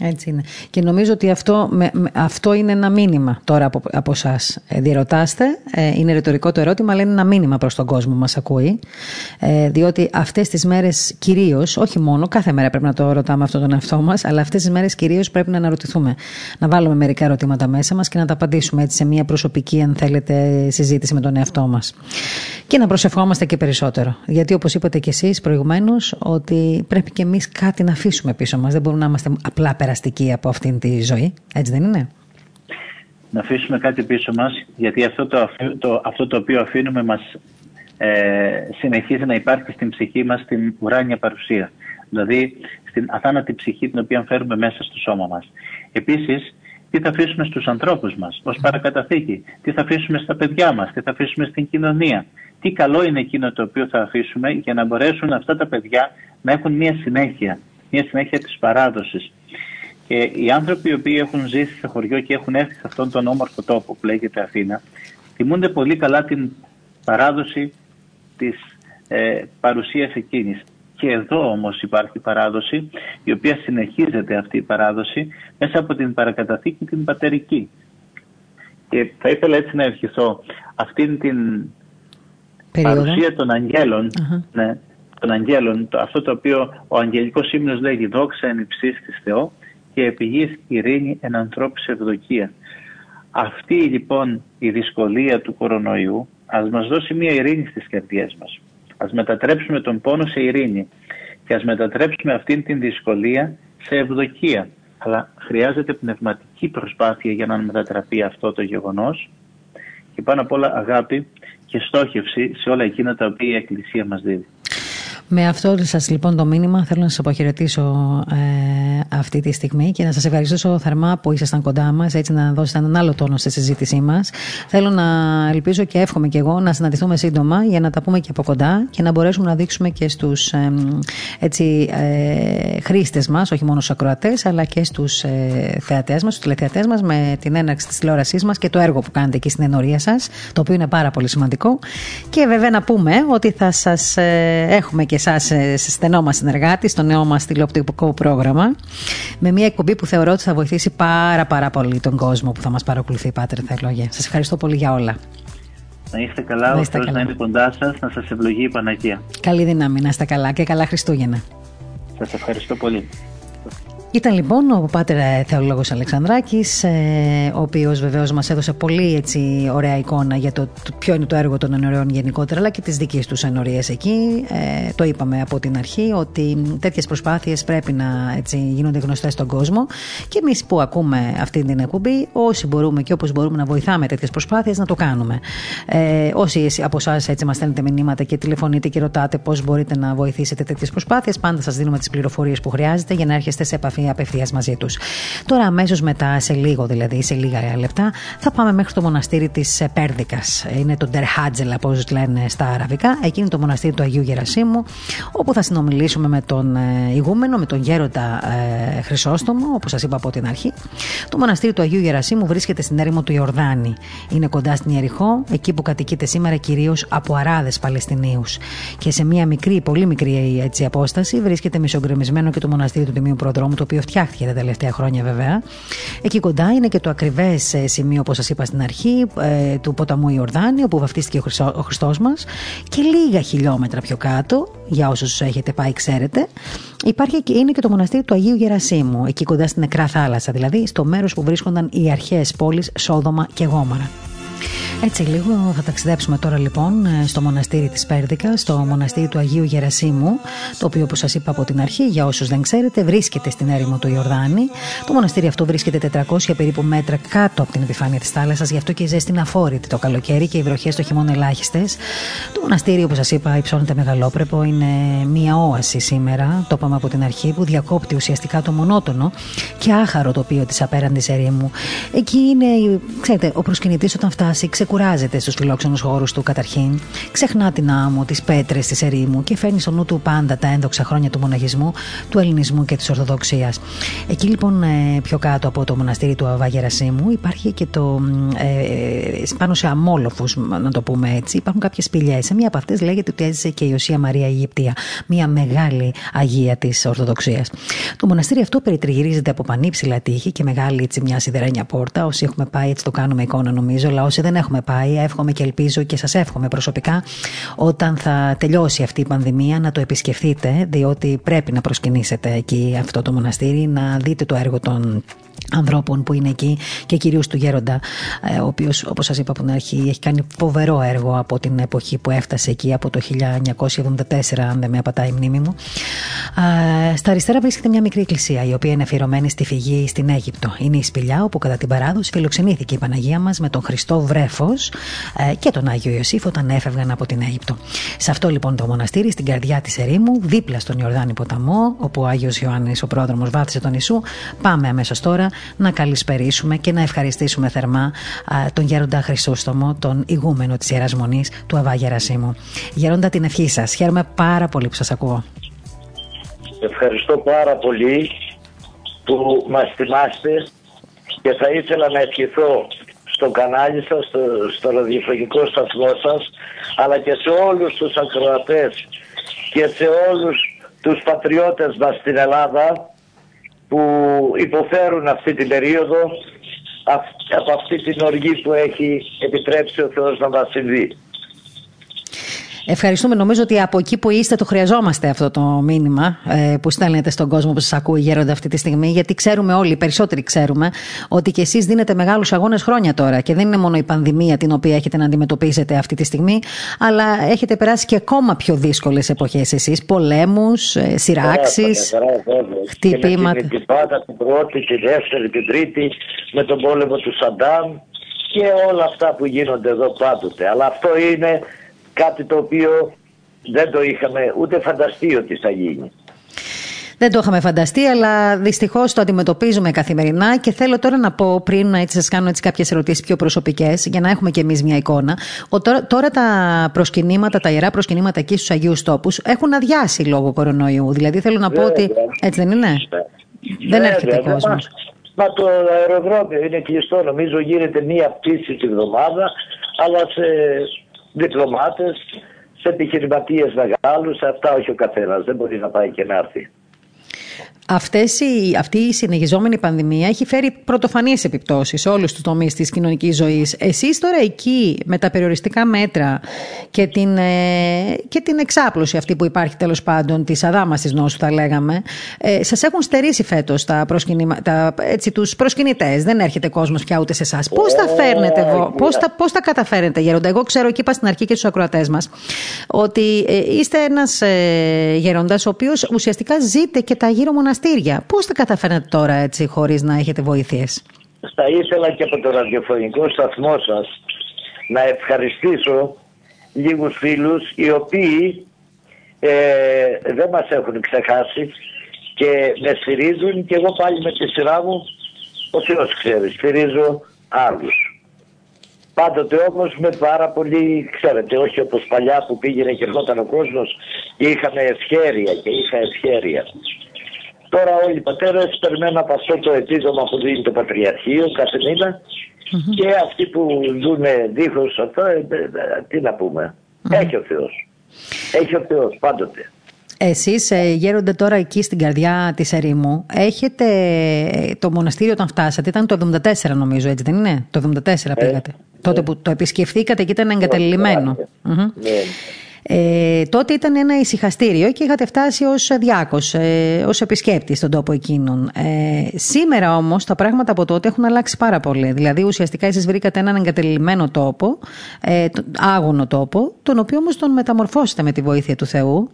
Έτσι είναι. Και νομίζω ότι αυτό, με, αυτό είναι ένα μήνυμα τώρα από, από εσά. Ε, διερωτάστε, ε, είναι ρητορικό το ερώτημα, αλλά είναι ένα μήνυμα προς τον κόσμο που μας ακούει. Ε, διότι αυτές τις μέρες κυρίως, όχι μόνο, κάθε μέρα πρέπει να το ρωτάμε αυτό τον εαυτό μας, αλλά αυτές τις μέρες κυρίως πρέπει να αναρωτηθούμε. Να βάλουμε μερικά ερωτήματα μέσα μας και να τα απαντήσουμε έτσι σε μια προσωπική, αν θέλετε, συζήτηση με τον εαυτό μας. Και να προσευχόμαστε και περισσότερο. Γιατί όπως είπατε κι εσείς προηγουμένως, ότι πρέπει και εμείς κάτι να αφήσουμε πίσω μας. Δεν μπορούμε να είμαστε απλά περαστική από αυτήν τη ζωή, έτσι δεν είναι; Να αφήσουμε κάτι πίσω μας, γιατί αυτό το, το, αυτό το οποίο αφήνουμε μας ε, συνεχίζει να υπάρχει στην ψυχή μας στην ουράνια παρουσία. Δηλαδή στην αθάνατη ψυχή την οποία φέρουμε μέσα στο σώμα μας. Επίσης, τι θα αφήσουμε στους ανθρώπους μας ως παρακαταθήκη, τι θα αφήσουμε στα παιδιά μας, τι θα αφήσουμε στην κοινωνία; Τι καλό είναι εκείνο το οποίο θα αφήσουμε για να μπορέσουν αυτά τα παιδιά να έχουν μια συνέχεια, μια συνέχεια της παράδοσης. Και οι άνθρωποι οι οποίοι έχουν ζήσει σε χωριό και έχουν έρθει σε αυτόν τον όμορφο τόπο που λέγεται Αθήνα, θυμούνται πολύ καλά την παράδοση της ε, παρουσίας εκείνης. Και εδώ όμως υπάρχει παράδοση, η οποία συνεχίζεται αυτή η παράδοση μέσα από την παρακαταθήκη την πατερική. Και θα ήθελα έτσι να ευχηθώ αυτήν την παρουσία των αγγελων ναι, των αγγέλων, αυτό το οποίο ο αγγελικός ύμνος λέγει «Δόξα εν υψίστης Θεό», και επιγείς ειρήνη εν ανθρώπους ευδοκία. Αυτή λοιπόν η δυσκολία του κορονοϊού ας μας δώσει μια ειρήνη στις καρδιές μας. Ας μετατρέψουμε τον πόνο σε ειρήνη και ας μετατρέψουμε αυτήν την δυσκολία σε ευδοκία. Αλλά χρειάζεται πνευματική προσπάθεια για να μετατραπεί αυτό το γεγονός και πάνω απ' όλα αγάπη και στόχευση σε όλα εκείνα τα οποία η Εκκλησία μας δίδει. Με αυτό σας λοιπόν το μήνυμα θέλω να σας αποχαιρετήσω ε, αυτή τη στιγμή και να σας ευχαριστήσω θερμά που ήσασταν κοντά μας έτσι να δώσετε έναν άλλο τόνο στη συζήτησή μας. Θέλω να ελπίζω και εύχομαι και εγώ να συναντηθούμε σύντομα για να τα πούμε και από κοντά και να μπορέσουμε να δείξουμε και στους ε, έτσι, ε, χρήστες μας, όχι μόνο στους ακροατές αλλά και στους ε, θεατές μας, στους τηλεθεατές μας με την έναρξη της τηλεόρασής μας και το έργο που κάνετε εκεί στην ενορία σας, το οποίο είναι πάρα πολύ σημαντικό και βέβαια να πούμε ότι θα σας ε, έχουμε και εσάς ε, στενό μας συνεργάτη στο νέο μας τηλεοπτικό πρόγραμμα. Με μια εκπομπή που θεωρώ ότι θα βοηθήσει πάρα, πάρα πολύ τον κόσμο που θα μας παρακολουθεί, Πάτρε Θελόγια. Σας ευχαριστώ πολύ για όλα. Να είστε καλά, να είστε καλά. να είναι κοντά σας, να σας ευλογεί η Παναγία. Καλή δύναμη, να είστε καλά και καλά Χριστούγεννα. Σας ευχαριστώ πολύ. Ήταν λοιπόν ο Πάτερ Θεολόγος Αλεξανδράκης, ε, ο οποίος βεβαίως μας έδωσε πολύ έτσι, ωραία εικόνα για το, ποιο είναι το έργο των ενωριών γενικότερα, αλλά και τις δικές τους ενορίες εκεί. Ε, το είπαμε από την αρχή ότι τέτοιες προσπάθειες πρέπει να έτσι, γίνονται γνωστές στον κόσμο και εμείς που ακούμε αυτή την εκπομπή, όσοι μπορούμε και όπως μπορούμε να βοηθάμε τέτοιες προσπάθειες, να το κάνουμε. Ε, όσοι από εσάς έτσι μας στέλνετε μηνύματα και τηλεφωνείτε και ρωτάτε πώς μπορείτε να βοηθήσετε τέτοιες προσπάθειες, πάντα σας δίνουμε τις πληροφορίες που χρειάζεται για να έρχεστε σε επαφή απευθείας μαζί τους. Τώρα, αμέσως μετά, σε λίγο δηλαδή, σε λίγα λεπτά, θα πάμε μέχρι το μοναστήρι της Πέρδικας. Είναι το Ντερχάτζελ, όπω λένε στα αραβικά. Εκεί είναι το μοναστήρι του Αγίου Γερασίμου, όπου θα συνομιλήσουμε με τον ε, ηγούμενο, με τον γέροντα ε, Χρυσόστομο, όπως σας είπα από την αρχή. Το μοναστήρι του Αγίου Γερασίμου βρίσκεται στην έρημο του Ιορδάνη. Είναι κοντά στην Ιεριχώ, εκεί που κατοικείται σήμερα κυρίως από Αράδες Παλαιστινίους. Και σε μια μικρή, πολύ μικρή έτσι, απόσταση βρίσκεται μισογκρεμισμένο και το μοναστήρι του Τιμίου Προδρόμου, το οποίο φτιάχτηκε τα τελευταία χρόνια βέβαια. Εκεί κοντά είναι και το ακριβές ε, σημείο, όπως σας είπα στην αρχή, ε, του ποταμού Ιορδάνη, όπου βαφτίστηκε ο Χριστός μας. Και λίγα χιλιόμετρα πιο κάτω, για όσους έχετε πάει, ξέρετε, υπάρχει και είναι και το μοναστήρι του Αγίου Γερασίμου, εκεί κοντά στην νεκρά θάλασσα, δηλαδή στο μέρος που βρίσκονταν οι αρχαίε πόλει Σόδομα και Γόμαρα. Έτσι λίγο θα ταξιδέψουμε τώρα λοιπόν ε, στο μοναστήρι της Πέρδικα, στο μοναστήρι του Αγίου Γερασίμου, το οποίο όπως σας είπα από την αρχή, για όσους δεν ξέρετε, βρίσκεται στην έρημο του Ιορδάνη. Το μοναστήρι αυτό βρίσκεται 400 περίπου μέτρα κάτω από την επιφάνεια της θάλασσας, γι' αυτό και η ζέστη είναι αφόρητη το καλοκαίρι και οι βροχές το χειμώνα ελάχιστες. Το μοναστήρι, όπως σας είπα, υψώνεται μεγαλόπρεπο, είναι μία όαση σήμερα, το είπαμε από την αρχή, που διακόπτει ουσιαστικά το μονότονο και άχαρο τοπίο της απέραντης ερήμου. Εκεί είναι, ξέρετε, ο προσκυνητής όταν φτάσει, ξεκουράζεται στους φιλόξενους χώρους του καταρχήν, ξεχνά την άμμο, τις πέτρες τη ερήμου και φέρνει στο νου του πάντα τα ένδοξα χρόνια του μοναχισμού, του ελληνισμού και της Ορθοδοξίας. Εκεί λοιπόν ε, πιο κάτω από το μοναστήρι του Αβά Γερασίμου υπάρχει και το. Ε, πάνω σε αμόλοφους, να το πούμε έτσι, υπάρχουν κάποιες σπηλιές. Σε μία από αυτές λέγεται ότι έζησε και η Ιωσία Μαρία Αιγυπτία, μία μεγάλη Αγία της Ορθοδοξίας. Το μοναστήρι αυτό περιτριγυρίζεται από πανύψηλα τείχη και μεγάλη έτσι, μια σιδερένια πόρτα. Όσοι έχουμε πάει, έτσι το κάνουμε εικόνα νομίζω, αλλά όσοι δεν έχουμε πάει. Εύχομαι και ελπίζω και σας εύχομαι προσωπικά όταν θα τελειώσει αυτή η πανδημία να το επισκεφθείτε διότι πρέπει να προσκυνήσετε εκεί αυτό το μοναστήρι να δείτε το έργο των ανθρώπων που είναι εκεί και κυρίως του Γέροντα, ε, ο οποίος, όπως σας είπα από την αρχή, έχει κάνει φοβερό έργο από την εποχή που έφτασε εκεί, από το 1974, αν δεν με απατάει η μνήμη μου. Στα αριστερά βρίσκεται μια μικρή εκκλησία, η οποία είναι αφιερωμένη στη φυγή στην Αίγυπτο. Είναι η σπηλιά όπου κατά την παράδοση φιλοξενήθηκε η Παναγία μας με τον Χριστό Βρέφος ε, και τον Άγιο Ιωσήφ όταν έφευγαν από την Αίγυπτο. Σε αυτό λοιπόν το μοναστήρι, στην καρδιά της ερήμου, δίπλα στον Ιορδάνη ποταμό, όπου ο Άγιος Ιωάννης ο πρόδρομος βάθησε τον Ιησού, πάμε αμέσως τώρα να καλησπερίσουμε και να ευχαριστήσουμε θερμά τον Γέροντα Χρυσόστομο, τον ηγούμενο της Ιεράς Μονής του Αβά Γερασίμου. Γέροντα την ευχή σας. Χαίρομαι πάρα πολύ που σας ακούω. Ευχαριστώ πάρα πολύ που μας θυμάστε και θα ήθελα να ευχηθώ στο κανάλι σας, στο, στο ραδιοφωνικό σταθμό σας, αλλά και σε όλους τους ακροατές και σε όλους τους πατριώτες μας στην Ελλάδα που υποφέρουν αυτή την περίοδο από αυτή την οργή που έχει επιτρέψει ο Θεός να μας συμβεί. Ευχαριστούμε. Νομίζω ότι από εκεί που είστε το χρειαζόμαστε αυτό το μήνυμα ε, που στέλνετε στον κόσμο που σας ακούει γέροντα αυτή τη στιγμή. Γιατί ξέρουμε όλοι, οι περισσότεροι ξέρουμε, ότι και εσείς δίνετε μεγάλους αγώνες χρόνια τώρα. Και δεν είναι μόνο η πανδημία την οποία έχετε να αντιμετωπίσετε αυτή τη στιγμή, αλλά έχετε περάσει και ακόμα πιο δύσκολες εποχές εσείς. Πολέμους, ε, σειράξεις, χτυπήματα. Την πάντα την πρώτη, τη δεύτερη, την τρίτη, με τον πόλεμο του Σαντάμ και όλα αυτά που γίνονται εδώ πάντοτε. Αλλά αυτό είναι κάτι το οποίο δεν το είχαμε ούτε φανταστεί ότι θα γίνει. Δεν το είχαμε φανταστεί, αλλά δυστυχώς το αντιμετωπίζουμε καθημερινά και θέλω τώρα να πω, πριν να σας κάνω κάποιες ερωτήσεις πιο προσωπικές, για να έχουμε κι εμείς μια εικόνα, ότι τώρα, τώρα τα προσκυνήματα, τα ιερά προσκυνήματα εκεί στους Αγίους Τόπους έχουν αδειάσει λόγω κορονοϊού. Δηλαδή θέλω να πω ότι. Έτσι δεν είναι; Δεν έρχεται κόσμος. Μα το αεροδρόμιο είναι κλειστό. Νομίζω γίνεται μία πτήση τη βδομάδα, αλλά σε διπλωμάτες, σε επιχειρηματίες μεγάλους, αυτά όχι ο καθένας. Δεν μπορεί να πάει και να έρθει. Αυτές η, αυτή η συνεχιζόμενη πανδημία έχει φέρει πρωτοφανείς επιπτώσεις σε όλους τους τομείς της κοινωνικής ζωής. Εσείς τώρα εκεί με τα περιοριστικά μέτρα και την, ε, και την εξάπλωση αυτή που υπάρχει τέλος πάντων της αδάμας της νόσου θα λέγαμε, ε, σας έχουν στερήσει φέτος τα, τα, έτσι, τους προσκυνητές; Δεν έρχεται κόσμος πια ούτε σε εσάς. Πώς τα φέρνετε, πώς τα, πώς τα καταφέρνετε Γέροντα. Εγώ ξέρω και είπα στην αρχή και στους ακροατές μας ότι ε, είστε ένας ε, γέροντας ο οποίος ουσιαστικά ζείτε και τα γύρω μοναστήρια μοναστήρια. Πώς τα καταφέρνετε τώρα έτσι χωρίς να έχετε βοήθειες; Θα ήθελα και από το ραδιοφωνικό σταθμό σας να ευχαριστήσω λίγους φίλους οι οποίοι ε, δεν μας έχουν ξεχάσει και με στηρίζουν και εγώ πάλι με τη σειρά μου ο Θεός ξέρεις, στηρίζω άλλους. Πάντοτε όμως με πάρα πολύ, ξέρετε, όχι όπως παλιά που πήγαινε και ερχόταν ο κόσμος και είχαμε ευχέρεια και είχα ευχέρεια. Τώρα όλοι οι πατέρες περιμένουν από αυτό το επίδομα που δίνει το Πατριαρχείο κάθε και αυτοί που ζουν δίχως αυτό, ε, ε, τι να πουμε Έχει ο Θεός. Έχει ο Θεός πάντοτε. Εσείς ε, γέρονται τώρα εκεί στην καρδιά της ερήμου. Έχετε το μοναστήριο όταν φτάσατε, ήταν το 74 νομίζω έτσι δεν είναι, το 74 πήγατε. Τότε που το επισκεφθήκατε και ήταν εγκατελειμμένο. Ναι. Ε, τότε ήταν ένα ησυχαστήριο και είχατε φτάσει ως διάκος, ε, ως επισκέπτη στον τόπο εκείνον. Ε, σήμερα όμως τα πράγματα από τότε έχουν αλλάξει πάρα πολύ. Δηλαδή ουσιαστικά εσείς βρήκατε έναν εγκατελειμμένο τόπο, ε, άγωνο τόπο, τον οποίο όμως τον μεταμορφώσετε με τη βοήθεια του Θεού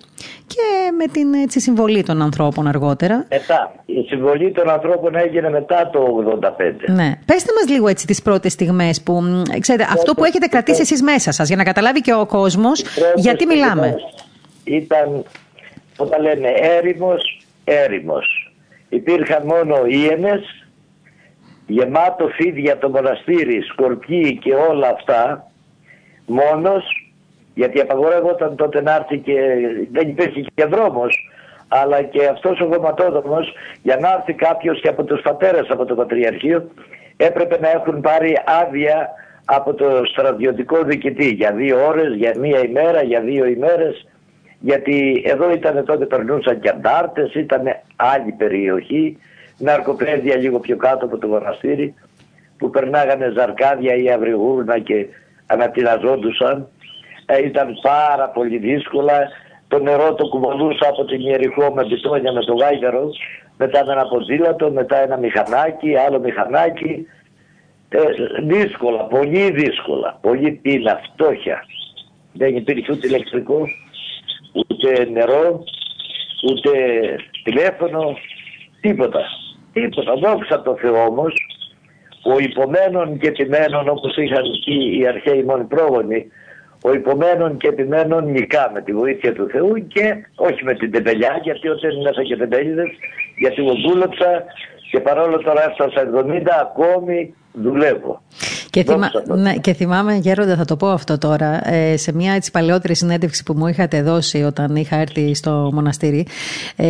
και με την έτσι, συμβολή των ανθρώπων αργότερα. Μετά. Η συμβολή των ανθρώπων έγινε μετά το 85. Ναι. Πέστε μας λίγο έτσι τις πρώτες στιγμές που, ξέρετε, αυτό που έχετε κρατήσει εσείς μέσα σας για να καταλάβει και ο κόσμος γιατί τι μιλάμε; Ήταν, όταν λένε έρημος, έρημος. Υπήρχαν μόνο ίενες, γεμάτο φίδια το μοναστήρι, σκορπιοί και όλα αυτά, μόνος, γιατί απαγορεύονταν τότε να έρθει και δεν υπήρχε και δρόμος, αλλά και αυτός ο γοματόδρομος για να έρθει κάποιος και από τους πατέρες από το Πατριαρχείο έπρεπε να έχουν πάρει άδεια από το στρατιωτικό διοικητή για δύο ώρες, για μία ημέρα, για δύο ημέρες γιατί εδώ ήταν τότε περνούσαν και αντάρτες, ήταν άλλη περιοχή, ναρκοπαίδια λίγο πιο κάτω από το μοναστήρι που περνάγανε ζαρκάδια ή αυριγούρνα και ανατιναζόντουσαν. Ε, ήταν πάρα πολύ δύσκολα. Το νερό το κουβαλούσα από την Ιεριχώ με μπιτόνια με το γάιδερο, μετά με ένα ποδήλατο, μετά ένα μηχανάκι, άλλο μηχανάκι ε, δύσκολα, πολύ δύσκολα, πολύ πείνα, φτώχεια. Δεν υπήρχε ούτε ηλεκτρικό, ούτε νερό, ούτε τηλέφωνο, τίποτα. Τίποτα. Δόξα τω Θεώ όμως, ο υπομένων και επιμένων όπως είχαν πει οι αρχαίοι μόνοι πρόγονοι, ο υπομένων και επιμένων νικά με τη βοήθεια του Θεού και όχι με την τεμπελιά γιατί όταν είναι μέσα και τεμπέλιδες, γιατί εγώ δούλεψα και παρόλο τώρα έφτασα 70 ακόμη δουλεύω. Και, θυμά... ναι, και θυμάμαι, Γέροντα, θα το πω αυτό τώρα, ε, σε μια έτσι παλαιότερη συνέντευξη που μου είχατε δώσει όταν είχα έρθει στο μοναστήρι, ε,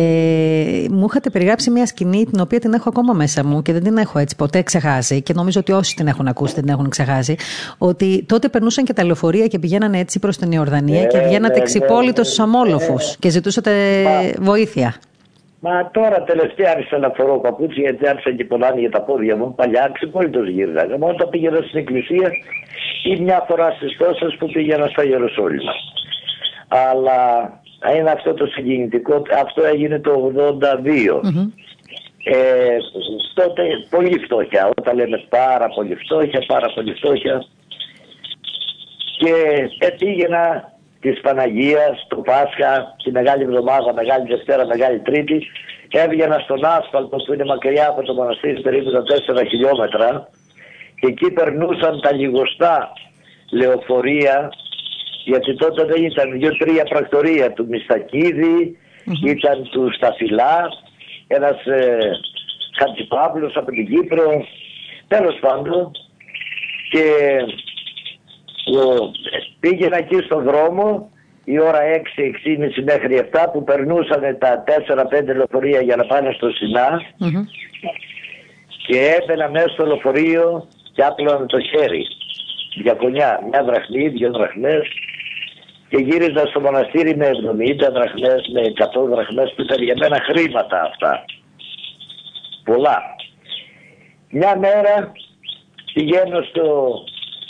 μου είχατε περιγράψει μια σκηνή την οποία την έχω ακόμα μέσα μου και δεν την έχω έτσι ποτέ ξεχάσει και νομίζω ότι όσοι την έχουν ακούσει δεν την έχουν ξεχάσει, ότι τότε περνούσαν και τα λεωφορεία και πηγαίνανε έτσι προς την Ιορδανία ε, και βγαίνατε ναι, εξυπόλυτος στους αμόλοφους και ζητούσατε βοήθεια. Μα τώρα τελευταία άρχισα να φορώ παπούτσι γιατί άρχισα και πολλά για τα πόδια μου. Παλιά ξυπόλυτο γύρναγα. Μόνο όταν πήγαινα στην εκκλησία ή μια φορά στις τόσες που πήγαινα στα Ιεροσόλυμα. Αλλά είναι αυτό το συγκινητικό. Αυτό έγινε το 82. Mm-hmm. Ε, τότε πολύ φτώχεια. Όταν λέμε πάρα πολύ φτώχεια, πάρα πολύ φτώχεια. Και ε, πήγαινα της Παναγίας, το Πάσχα, τη Μεγάλη Εβδομάδα, Μεγάλη Δευτέρα, Μεγάλη Τρίτη, έβγαινα στον άσφαλτο που είναι μακριά από το μοναστήρι περίπου τα 4 χιλιόμετρα και εκεί περνούσαν τα λιγοστά λεωφορεία Γιατί τότε δεν ήταν δύο-τρία πρακτορία του μιστακιδη ήταν του Σταφυλά, ένας ε, Χατζηπαύλος από την Κύπρο, τέλος πάντων. Και ο, πήγαινα εκεί στον δρόμο η ώρα 6-6.30 μέχρι 7 που περνούσαν τα 4-5 λεωφορεία για να πάνε στο σινα και έμπαινα μέσα στο λεωφορείο και άπλωνα το χέρι. Διακονιά, μια δραχμή, δύο δραχμές και γύριζα στο μοναστήρι με 70 δραχμές, με 100 δραχμές που ήταν για μένα χρήματα αυτά. Πολλά. Μια μέρα πηγαίνω στο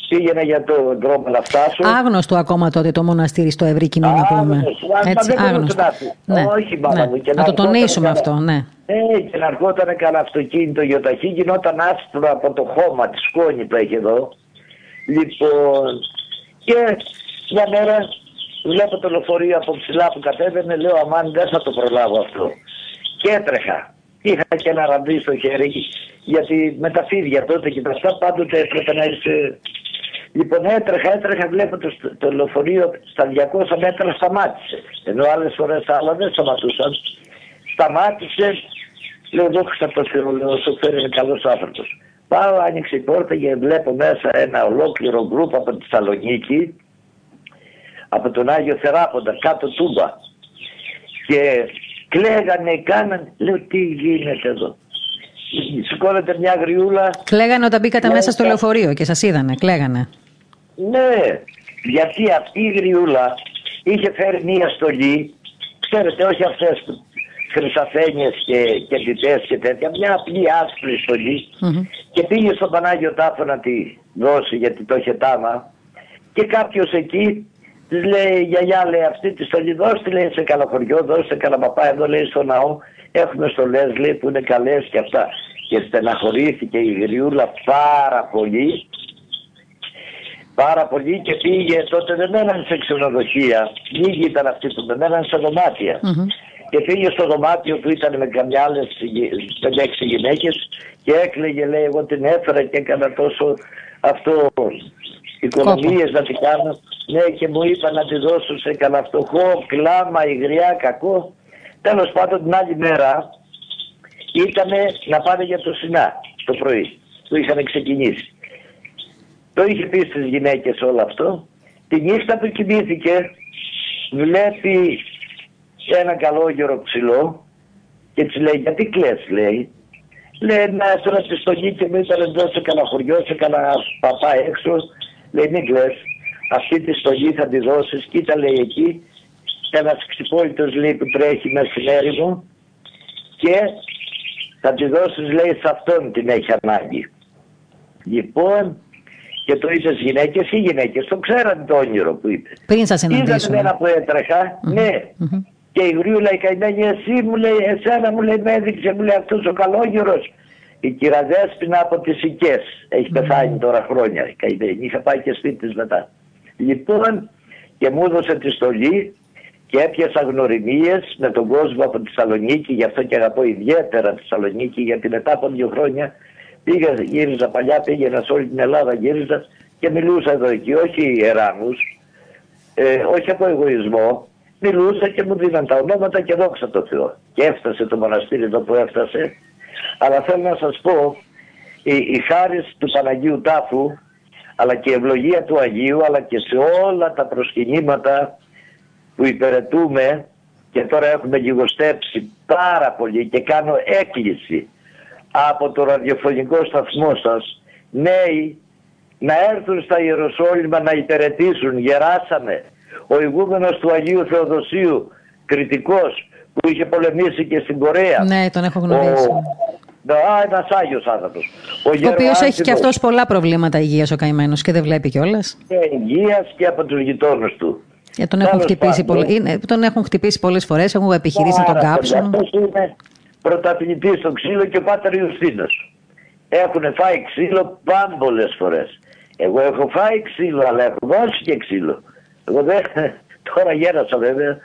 πήγαινα για το δρόμο να φτάσω. Άγνωστο ακόμα τότε το μοναστήρι στο ευρύ κοινό να πούμε. Έτσι, άγνωστο. Ναι, Όχι, μάνα ναι. μου. Και να, το τονίσουμε αυτό, ναι. Ναι, και να ερχόταν κανένα αυτοκίνητο γιοταχή, γινόταν άσπρο από το χώμα, τη σκόνη που έχει εδώ. Λοιπόν, και μια μέρα βλέπω το λεωφορείο από ψηλά που κατέβαινε, λέω αμάν δεν θα το προλάβω αυτό. Και έτρεχα. Είχα και ένα ραντί στο χέρι, γιατί με τα φίδια τότε και τα αυτά πάντοτε έπρεπε να είσαι Λοιπόν έτρεχα, έτρεχα, βλέπω το, το λεωφορείο στα 200 μέτρα σταμάτησε. Ενώ άλλες φορές άλλα δεν σταματούσαν. Σταμάτησε, λέω δόξα το Θεό, λέω ο σοφέρ είναι καλός άνθρωπος. Πάω, άνοιξε η πόρτα και βλέπω μέσα ένα ολόκληρο γκρουπ από τη Θεσσαλονίκη, από τον Άγιο Θεράποντα, κάτω τούμπα. Και κλαίγανε, κάναν, λέω τι γίνεται εδώ. Σηκώνεται μια γριούλα. Κλαίγανε όταν μπήκατε μέσα στο λεωφορείο και σας είδανε, κλαίγανε. Ναι, γιατί αυτή η γριούλα είχε φέρει μία στολή, ξέρετε όχι αυτές που χρυσαφένιες και κεντητές και τέτοια, μια απλή άσπρη και πήγε στον Πανάγιο Τάφο να τη δώσει γιατί το είχε τάμα και κάποιος εκεί της λέει γιαγιά λέει αυτή τη στολή δώστε λέει σε κανένα χωριό, δώστε κανένα παπά εδώ λέει στο ναό έχουμε στολές λέει που είναι καλές και αυτά και στεναχωρήθηκε η γριούλα πάρα πολύ πάρα πολύ και πήγε τότε δεν μέναν σε ξενοδοχεία. Λίγοι ήταν αυτοί που δεν μέναν σε δωματια Και πήγε στο δωμάτιο που ήταν με καμιά άλλε πέντε-έξι γυναίκες και έκλαιγε, λέει, εγώ την έφερα και έκανα τόσο αυτό οικονομίες να την κάνω. Ναι, και μου είπα να τη δώσω σε κανένα φτωχό, κλάμα, υγριά, κακό. Τέλος πάντων την άλλη μέρα ήταν να πάνε για το Σινά το πρωί που είχαν ξεκινήσει. Το είχε πει στις γυναίκες όλο αυτό. Τη νύχτα που κοιμήθηκε βλέπει ένα καλόγερο ψηλό και της λέει γιατί κλαις λέει. Λέει να έσωνα στη στολή και μου ήταν εδώ σε κανένα χωριό, σε κανένα παπά έξω. Λέει μην κλαις. Αυτή τη στολή θα τη δώσεις. Κοίτα λέει εκεί ένας ξυπόλυτος λέει που τρέχει μέσα στην έρημο και θα τη δώσεις λέει σε αυτόν την έχει ανάγκη. Λοιπόν και το είπε στι γυναίκες ή γυναίκες. Το ξέραν το όνειρο που είπες. Πριν σας συναντήσουν. Είδατε ένα που έτρεχα, ναι. Και η γρήγορα η καημένη, εσύ μου λέει, εσένα μου λέει, με έδειξε, μου λέει αυτός ο καλόγερος. Η κυραδέσπινα από τις οικές. Έχει πεθάνει τώρα χρόνια η καημένη. Είχα πάει και σπίτι της μετά. Λοιπόν, και μου έδωσε τη στολή και έπιασα γνωριμίες με τον κόσμο από τη Θεσσαλονίκη. Γι' αυτό και αγαπώ ιδιαίτερα τη Θεσσαλονίκη, γιατί μετά από δύο χρόνια Πήγα, γύριζα παλιά, πήγαινα σε όλη την Ελλάδα, γύριζα και μιλούσα εδώ εκεί, όχι εράνους, ε, όχι από εγωισμό, μιλούσα και μου δίναν τα ονόματα και δόξα τω Θεώ. Και έφτασε το μοναστήρι εδώ που έφτασε. Αλλά θέλω να σας πω, η, η χάρη του Παναγίου Τάφου, αλλά και η ευλογία του Αγίου, αλλά και σε όλα τα προσκυνήματα που υπηρετούμε και τώρα έχουμε λιγοστέψει πάρα πολύ και κάνω έκκληση από το ραδιοφωνικό σταθμό σας νέοι να έρθουν στα Ιεροσόλυμα να υπηρετήσουν. Γεράσαμε. Ο ηγούμενος του Αγίου Θεοδοσίου, κριτικός, που είχε πολεμήσει και στην Κορέα. Ναι, τον έχω γνωρίσει. Ο... Α, ένας Άγιος άνθρωπο. Ο, ο οποίος έχει και αυτός πολλά προβλήματα υγείας ο καημένος και δεν βλέπει κιόλας. Και υγείας και από τους γειτόνους του. Και τον, έχουν χτυπήσει, είναι, τον έχουν χτυπήσει πολλές φορές, έχουν επιχειρήσει να τον κάψουν. είναι πρωταθλητής στο ξύλο και ο Πάτερ Ιουστίνος. Έχουν φάει ξύλο πάμπολες φορές. Εγώ έχω φάει ξύλο, αλλά έχω δώσει και ξύλο. Εγώ δεν, τώρα γέρασα βέβαια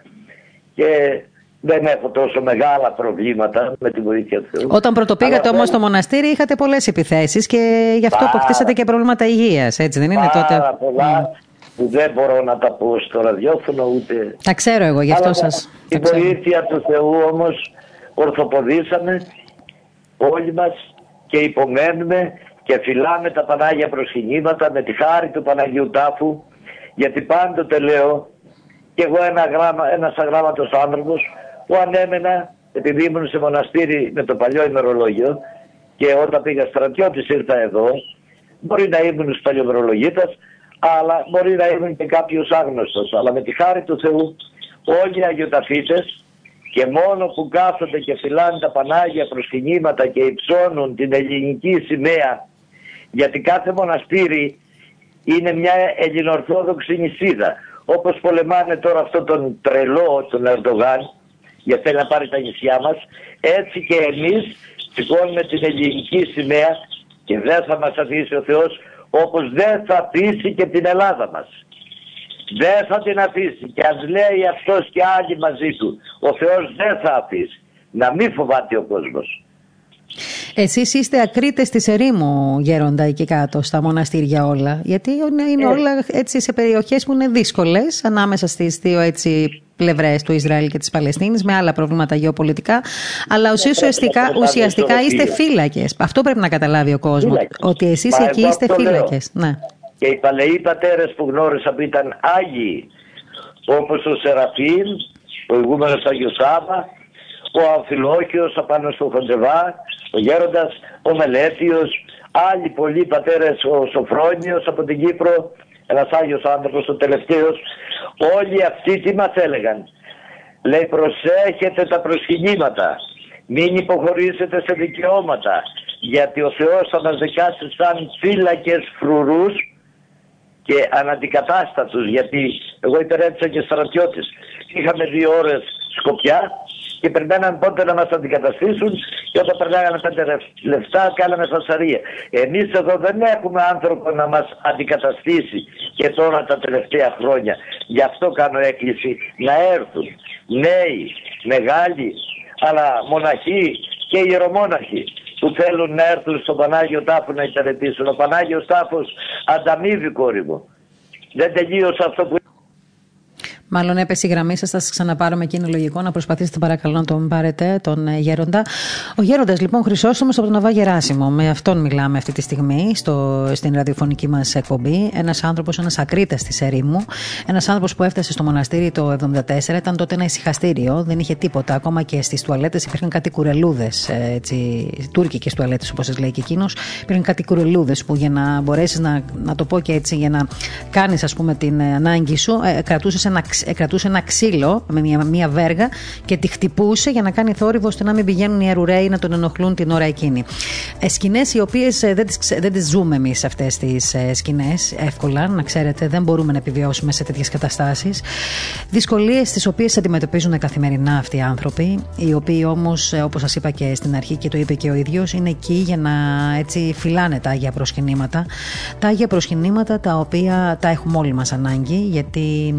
και δεν έχω τόσο μεγάλα προβλήματα με τη βοήθεια του Θεού. Όταν πρωτοπήγατε όμως στο μοναστήρι είχατε πολλές επιθέσεις και γι' αυτό αποκτήσατε και προβλήματα υγείας, έτσι δεν είναι πάρα τότε; πολλά. που δεν μπορώ να τα πω στο ραδιόφωνο ούτε... Τα ξέρω εγώ, γι' αυτό σας... Η βοήθεια του Θεού όμως ορθοποδήσαμε όλοι μας και υπομένουμε και φυλάμε τα Πανάγια προσκυνήματα με τη χάρη του Παναγίου Τάφου γιατί πάντοτε λέω και εγώ ένα γράμμα, ένας αγράμματος άνθρωπος που ανέμενα επειδή ήμουν σε μοναστήρι με το παλιό ημερολόγιο και όταν πήγα στρατιώτης ήρθα εδώ μπορεί να ήμουν παλιομερολογίτας αλλά μπορεί να ήμουν και κάποιος άγνωστος αλλά με τη χάρη του Θεού όλοι οι Αγιοταφίτες και μόνο που κάθονται και φυλάνε τα Πανάγια προσκυνήματα και υψώνουν την ελληνική σημαία γιατί κάθε μοναστήρι είναι μια ελληνοορθόδοξη νησίδα όπως πολεμάνε τώρα αυτό τον τρελό τον Ερντογάν γιατί θέλει να πάρει τα νησιά μας έτσι και εμείς σηκώνουμε την ελληνική σημαία και δεν θα μας αφήσει ο Θεός όπως δεν θα αφήσει και την Ελλάδα μας. Δεν θα την αφήσει και ας λέει αυτός και άλλοι μαζί του ο Θεός δεν θα αφήσει. Να μην φοβάται ο κόσμος. Εσείς είστε ακρίτες της ερήμου γέροντα εκεί κάτω στα μοναστήρια όλα γιατί είναι ε. όλα έτσι σε περιοχές που είναι δύσκολες ανάμεσα στις δύο έτσι πλευρές του Ισραήλ και της Παλαιστίνης, με άλλα προβλήματα γεωπολιτικά. Αλλά ουσιαστικά, ουσιαστικά είστε φύλακες. Αυτό πρέπει να καταλάβει ο κόσμος. Ότι εσείς εκεί είστε φύλακες. Ναι. Και οι παλαιοί πατέρες που γνώρισα που ήταν Άγιοι, όπως ο Σεραφείμ, ο ηγούμενο Άγιος Σάβα, ο Αμφιλόχιο απάνω στο Χοντζεβά, ο Γέροντας, ο Μελέτιος, άλλοι πολλοί πατέρες, ο Σοφρόνιος από την Κύπρο, ένας Άγιος άνθρωπος, ο τελευταίος, όλοι αυτοί τι μας έλεγαν; Λέει προσέχετε τα προσκυνήματα, μην υποχωρήσετε σε δικαιώματα, γιατί ο Θεός θα μας δικάσει σαν φύλακες φρουρούς και αναντικατάστατους, γιατί εγώ υπηρέτησα και στρατιώτης. Είχαμε δύο ώρες σκοπιά και περιμέναν πότε να μας αντικαταστήσουν και όταν περνάγανε πέντε λεφτά κάναμε φασαρία. Εμείς εδώ δεν έχουμε άνθρωπο να μας αντικαταστήσει και τώρα τα τελευταία χρόνια. Γι' αυτό κάνω έκκληση να έρθουν νέοι, μεγάλοι, αλλά μοναχοί και ιερομόναχοι που θέλουν να έρθουν στον Πανάγιο Τάφο να υπηρετήσουν. Ο Πανάγιος Τάφος ανταμείβει κόρη μου. Δεν τελείωσε αυτό που Μάλλον έπεσε η γραμμή σας, θα σας ξαναπάρουμε και είναι λογικό να προσπαθήσετε παρακαλώ να τον πάρετε, τον ε, Γέροντα. Ο Γέροντας λοιπόν Χρυσόστομο από τον Αβά Γεράσιμο. Με αυτόν μιλάμε αυτή τη στιγμή στο, στην ραδιοφωνική μας εκπομπή. Ένας άνθρωπος, ένας ακρίτας της ερήμου. Ένας άνθρωπος που έφτασε στο μοναστήρι το 1974. Ήταν τότε ένα ησυχαστήριο, δεν είχε τίποτα. Ακόμα και στις τουαλέτες υπήρχαν κάτι κουρελούδες, τουρκικές τουαλέτες όπως σας λέει και εκείνος. Υπήρχαν κάτι κουρελούδες που για να μπορέσεις να, να το πω και έτσι, για να κάνεις ας πούμε την ανάγκη σου, ε, κρατούσες ένα κρατούσε ένα ξύλο με μια, μια βέργα και τη χτυπούσε για να κάνει θόρυβο ώστε να μην πηγαίνουν οι αρουραίοι να τον ενοχλούν την ώρα εκείνη. Ε, σκηνές οι οποίες ε, δεν τις δεν τις ζούμε εμείς αυτές τις ε, σκηνές εύκολα, να ξέρετε, δεν μπορούμε να επιβιώσουμε σε τέτοιες καταστάσεις. Δυσκολίες τις οποίες αντιμετωπίζουν καθημερινά αυτοί οι άνθρωποι, οι οποίοι όμως, ε, όπως σας είπα και στην αρχή και το είπε και ο ίδιος, είναι εκεί για να έτσι φυλάνε τα άγια προσκυνήματα. Τα άγια προσκυνήματα τα οποία τα έχουμε όλοι μας ανάγκη, γιατί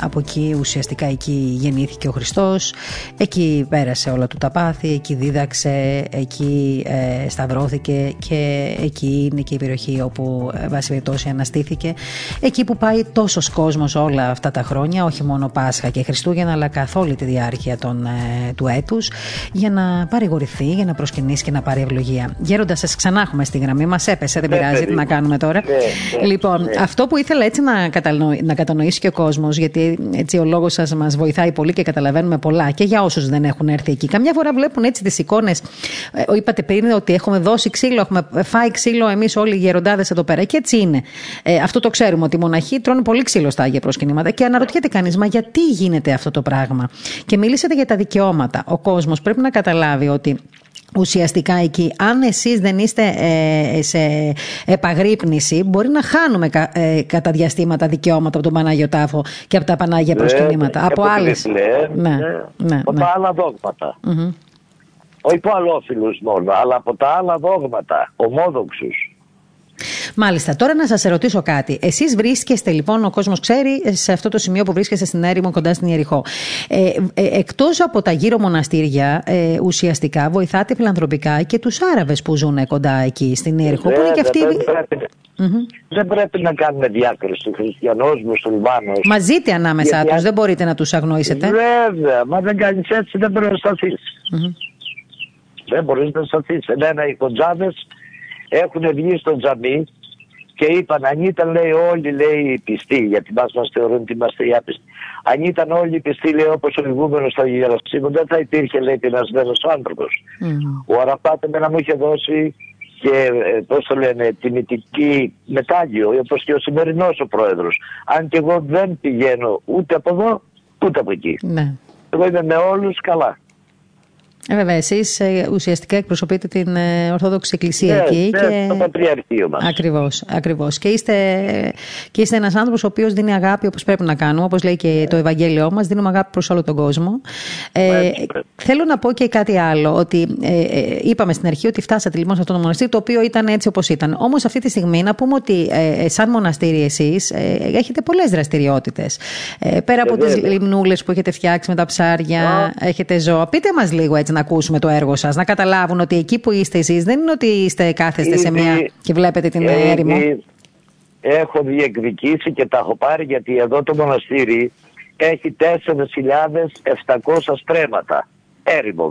από εκεί ουσιαστικά εκεί γεννήθηκε ο Χριστός εκεί πέρασε όλα του τα πάθη εκεί δίδαξε, εκεί ε, σταυρώθηκε και εκεί είναι και η περιοχή όπου ε, βάση περιπτώσει αναστήθηκε εκεί που πάει τόσος κόσμος όλα αυτά τα χρόνια όχι μόνο Πάσχα και Χριστούγεννα αλλά καθ' όλη τη διάρκεια των, ε, του έτους για να παρηγορηθεί, για να προσκυνήσει και να πάρει ευλογία. Γέροντα, σας ξανά έχουμε στη γραμμή, μας έπεσε, δεν ναι, πειράζει, τι να κάνουμε τώρα. Ναι, ναι, λοιπόν, αυτό που ήθελα έτσι να, να κατανοήσει και ο κόσμος, γιατί έτσι ο λόγος σας μας βοηθάει πολύ και καταλαβαίνουμε πολλά και για όσους δεν έχουν έρθει εκεί. Καμιά φορά βλέπουν έτσι τις εικόνες. Ε, είπατε πριν ότι έχουμε δώσει ξύλο, έχουμε φάει ξύλο εμείς όλοι οι γεροντάδες εδώ πέρα. Και έτσι είναι. Ε, αυτό το ξέρουμε ότι οι μοναχοί τρώνε πολύ ξύλο στα άγια προσκυνήματα. Και αναρωτιέται κανείς, μα γιατί γίνεται αυτό το πράγμα. Και μιλήσατε για τα δικαιώματα. Ο κόσμος πρέπει να καταλάβει ότι ουσιαστικά εκεί. Αν εσείς δεν είστε ε, σε επαγρύπνηση, μπορεί να χάνουμε ε, κατά διαστήματα δικαιώματα από τον Πανάγιο Τάφο και από τα Πανάγια ναι, προσκυνήματα. από άλλες. Ναι, ναι, ναι, από τα άλλα δόγματα. Mm-hmm. Όχι από μόνο, αλλά από τα άλλα δόγματα, ομόδοξους. Μάλιστα. Τώρα να σας ρωτήσω κάτι. Εσείς βρίσκεστε λοιπόν, ο κόσμος ξέρει, σε αυτό το σημείο που βρίσκεστε στην έρημο κοντά στην Ιεριχώ. Ε, ε, Εκτός από τα γύρω μοναστήρια, ε, ουσιαστικά βοηθάτε φιλανθρωπικά και τους Άραβες που ζουν κοντά εκεί στην Ιεριχώ. Που είναι και αυτοί. Δεν πρέπει να κάνουμε διάκριση του χριστιανός, μουσουλμάνος. Μαζείτε ανάμεσά τους, δεν μπορείτε να τους αγνοήσετε. Βέβαια, μα δεν κάνεις έτσι, δεν μπορεί να σταθείς. Δεν μπορείς να σταθείς. Εμένα οι κοντζάδες έχουν βγει στο τζαμί και είπαν αν ήταν λέει όλοι λέει πιστοί, γιατί μας μας θεωρούν ότι είμαστε οι άπιστοι. Αν ήταν όλοι οι πιστοί λέει όπως ο ηγούμενος στο Γερασίμου δεν θα υπήρχε λέει πεινασμένος άνθρωπος. Mm. Ο Αραπάτ εμένα μου είχε δώσει και ε, πώς το λένε τιμητική μετάγιο όπως και ο σημερινός ο πρόεδρος. Αν και εγώ δεν πηγαίνω ούτε από εδώ ούτε από εκεί. Ναι. Εγώ είμαι με όλους καλά. Ε, βέβαια, εσείς ε, ουσιαστικά εκπροσωπείτε την ε, Ορθόδοξη Εκκλησία ναι, εκεί. Ναι, και... το Πατριαρχείο μας. Ακριβώς. Ακριβώς. Και είστε, και είστε ένας άνθρωπος ο οποίος δίνει αγάπη όπως πρέπει να κάνουμε, όπως λέει και το Ευαγγέλιό μας. Δίνουμε αγάπη προς όλο τον κόσμο. Ε, θέλω να πω και κάτι άλλο. Ότι ε, είπαμε στην αρχή ότι φτάσατε λοιπόν σε αυτό το μοναστήρι, το οποίο ήταν έτσι όπως ήταν. Όμως αυτή τη στιγμή να πούμε ότι ε, σαν μοναστήρι εσείς έχετε πολλές δραστηριότητες. πέρα από τις λιμνούλες που έχετε φτιάξει με τα ψάρια, έχετε ζώα. Πείτε μας λίγο έτσι να ακούσουμε το έργο σας, να καταλάβουν ότι εκεί που είστε εσείς δεν είναι ότι είστε κάθεστε σε μια και βλέπετε την έρημο. Έχω διεκδικήσει και τα έχω πάρει γιατί εδώ το μοναστήρι έχει 4.700 στρέμματα. Έρημο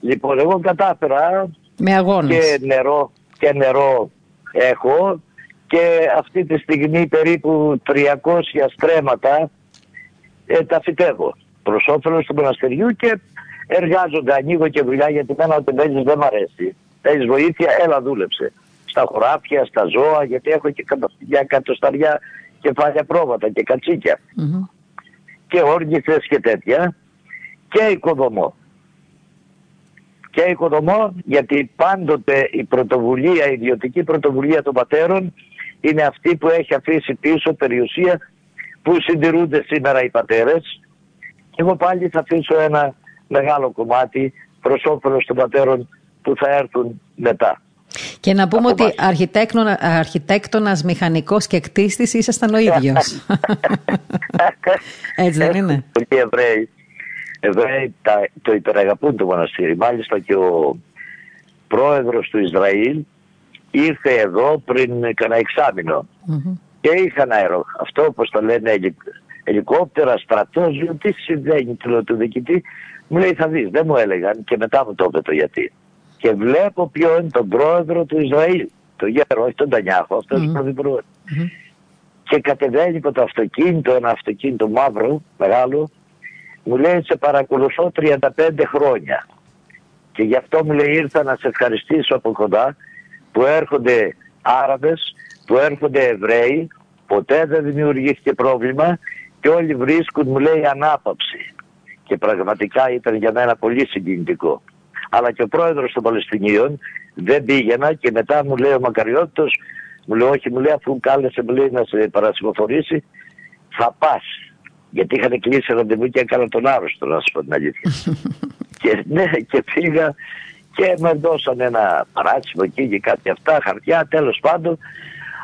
Λοιπόν, εγώ κατάφερα με αγώνες. και νερό, και νερό έχω και αυτή τη στιγμή περίπου 300 στρέμματα ε, τα φυτεύω προς όφελος του μοναστεριού και εργάζονται, ανοίγω και δουλειά γιατί μένα ότι παίζεις δεν μ' αρέσει. Έχει βοήθεια, έλα δούλεψε. Στα χωράφια, στα ζώα, γιατί έχω και για κατοσταριά κεφάλια πρόβατα και κατσίκια. Mm-hmm. Και όργηθες και τέτοια. Και οικοδομό. Και οικοδομό γιατί πάντοτε η πρωτοβουλία, η ιδιωτική πρωτοβουλία των πατέρων είναι αυτή που έχει αφήσει πίσω περιουσία που συντηρούνται σήμερα οι πατέρες. Εγώ πάλι θα αφήσω ένα μεγάλο κομμάτι προς όφελος των πατέρων που θα έρθουν μετά. Και να πούμε ότι αρχιτέκτονα, αρχιτέκτονας, μηχανικός και κτίστης ήσασταν ο ίδιος. Έτσι δεν είναι; Οι Εβραίοι, Εβραίοι το υπεραγαπούν το μοναστήρι. Μάλιστα και ο πρόεδρος του Ισραήλ ήρθε εδώ πριν κανένα και είχαν αέρο. Αυτό όπως το λένε ελικόπτερα, στρατός, τι συμβαίνει του διοικητή μου λέει θα δεις, δεν μου έλεγαν και μετά μου το είπε το γιατί. Και βλέπω ποιο είναι τον πρόεδρο του Ισραήλ, το γέρο, όχι τον Τανιάχο, αυτός mm. πρωθυπουργός. Mm-hmm. Και κατεβαίνει από το αυτοκίνητο, ένα αυτοκίνητο μαύρο, μεγάλο, μου λέει σε παρακολουθώ 35 χρόνια. Και γι' αυτό μου λέει ήρθα να σε ευχαριστήσω από κοντά που έρχονται Άραβες, που έρχονται Εβραίοι, ποτέ δεν δημιουργήθηκε πρόβλημα και όλοι βρίσκουν μου λέει ανάπαυση και πραγματικά ήταν για μένα πολύ συγκινητικό. Αλλά και ο πρόεδρος των Παλαιστινίων δεν πήγαινα και μετά μου λέει ο Μακαριώτητος, μου λέει όχι, μου λέει αφού κάλεσε μου λέει να σε παρασυμφορήσει, θα πας. Γιατί είχαν κλείσει ραντεβού και έκανα τον άρρωστο να σου πω την αλήθεια. και, ναι, και πήγα και με δώσαν ένα παράτσιμο εκεί και κάτι αυτά, χαρτιά, τέλος πάντων.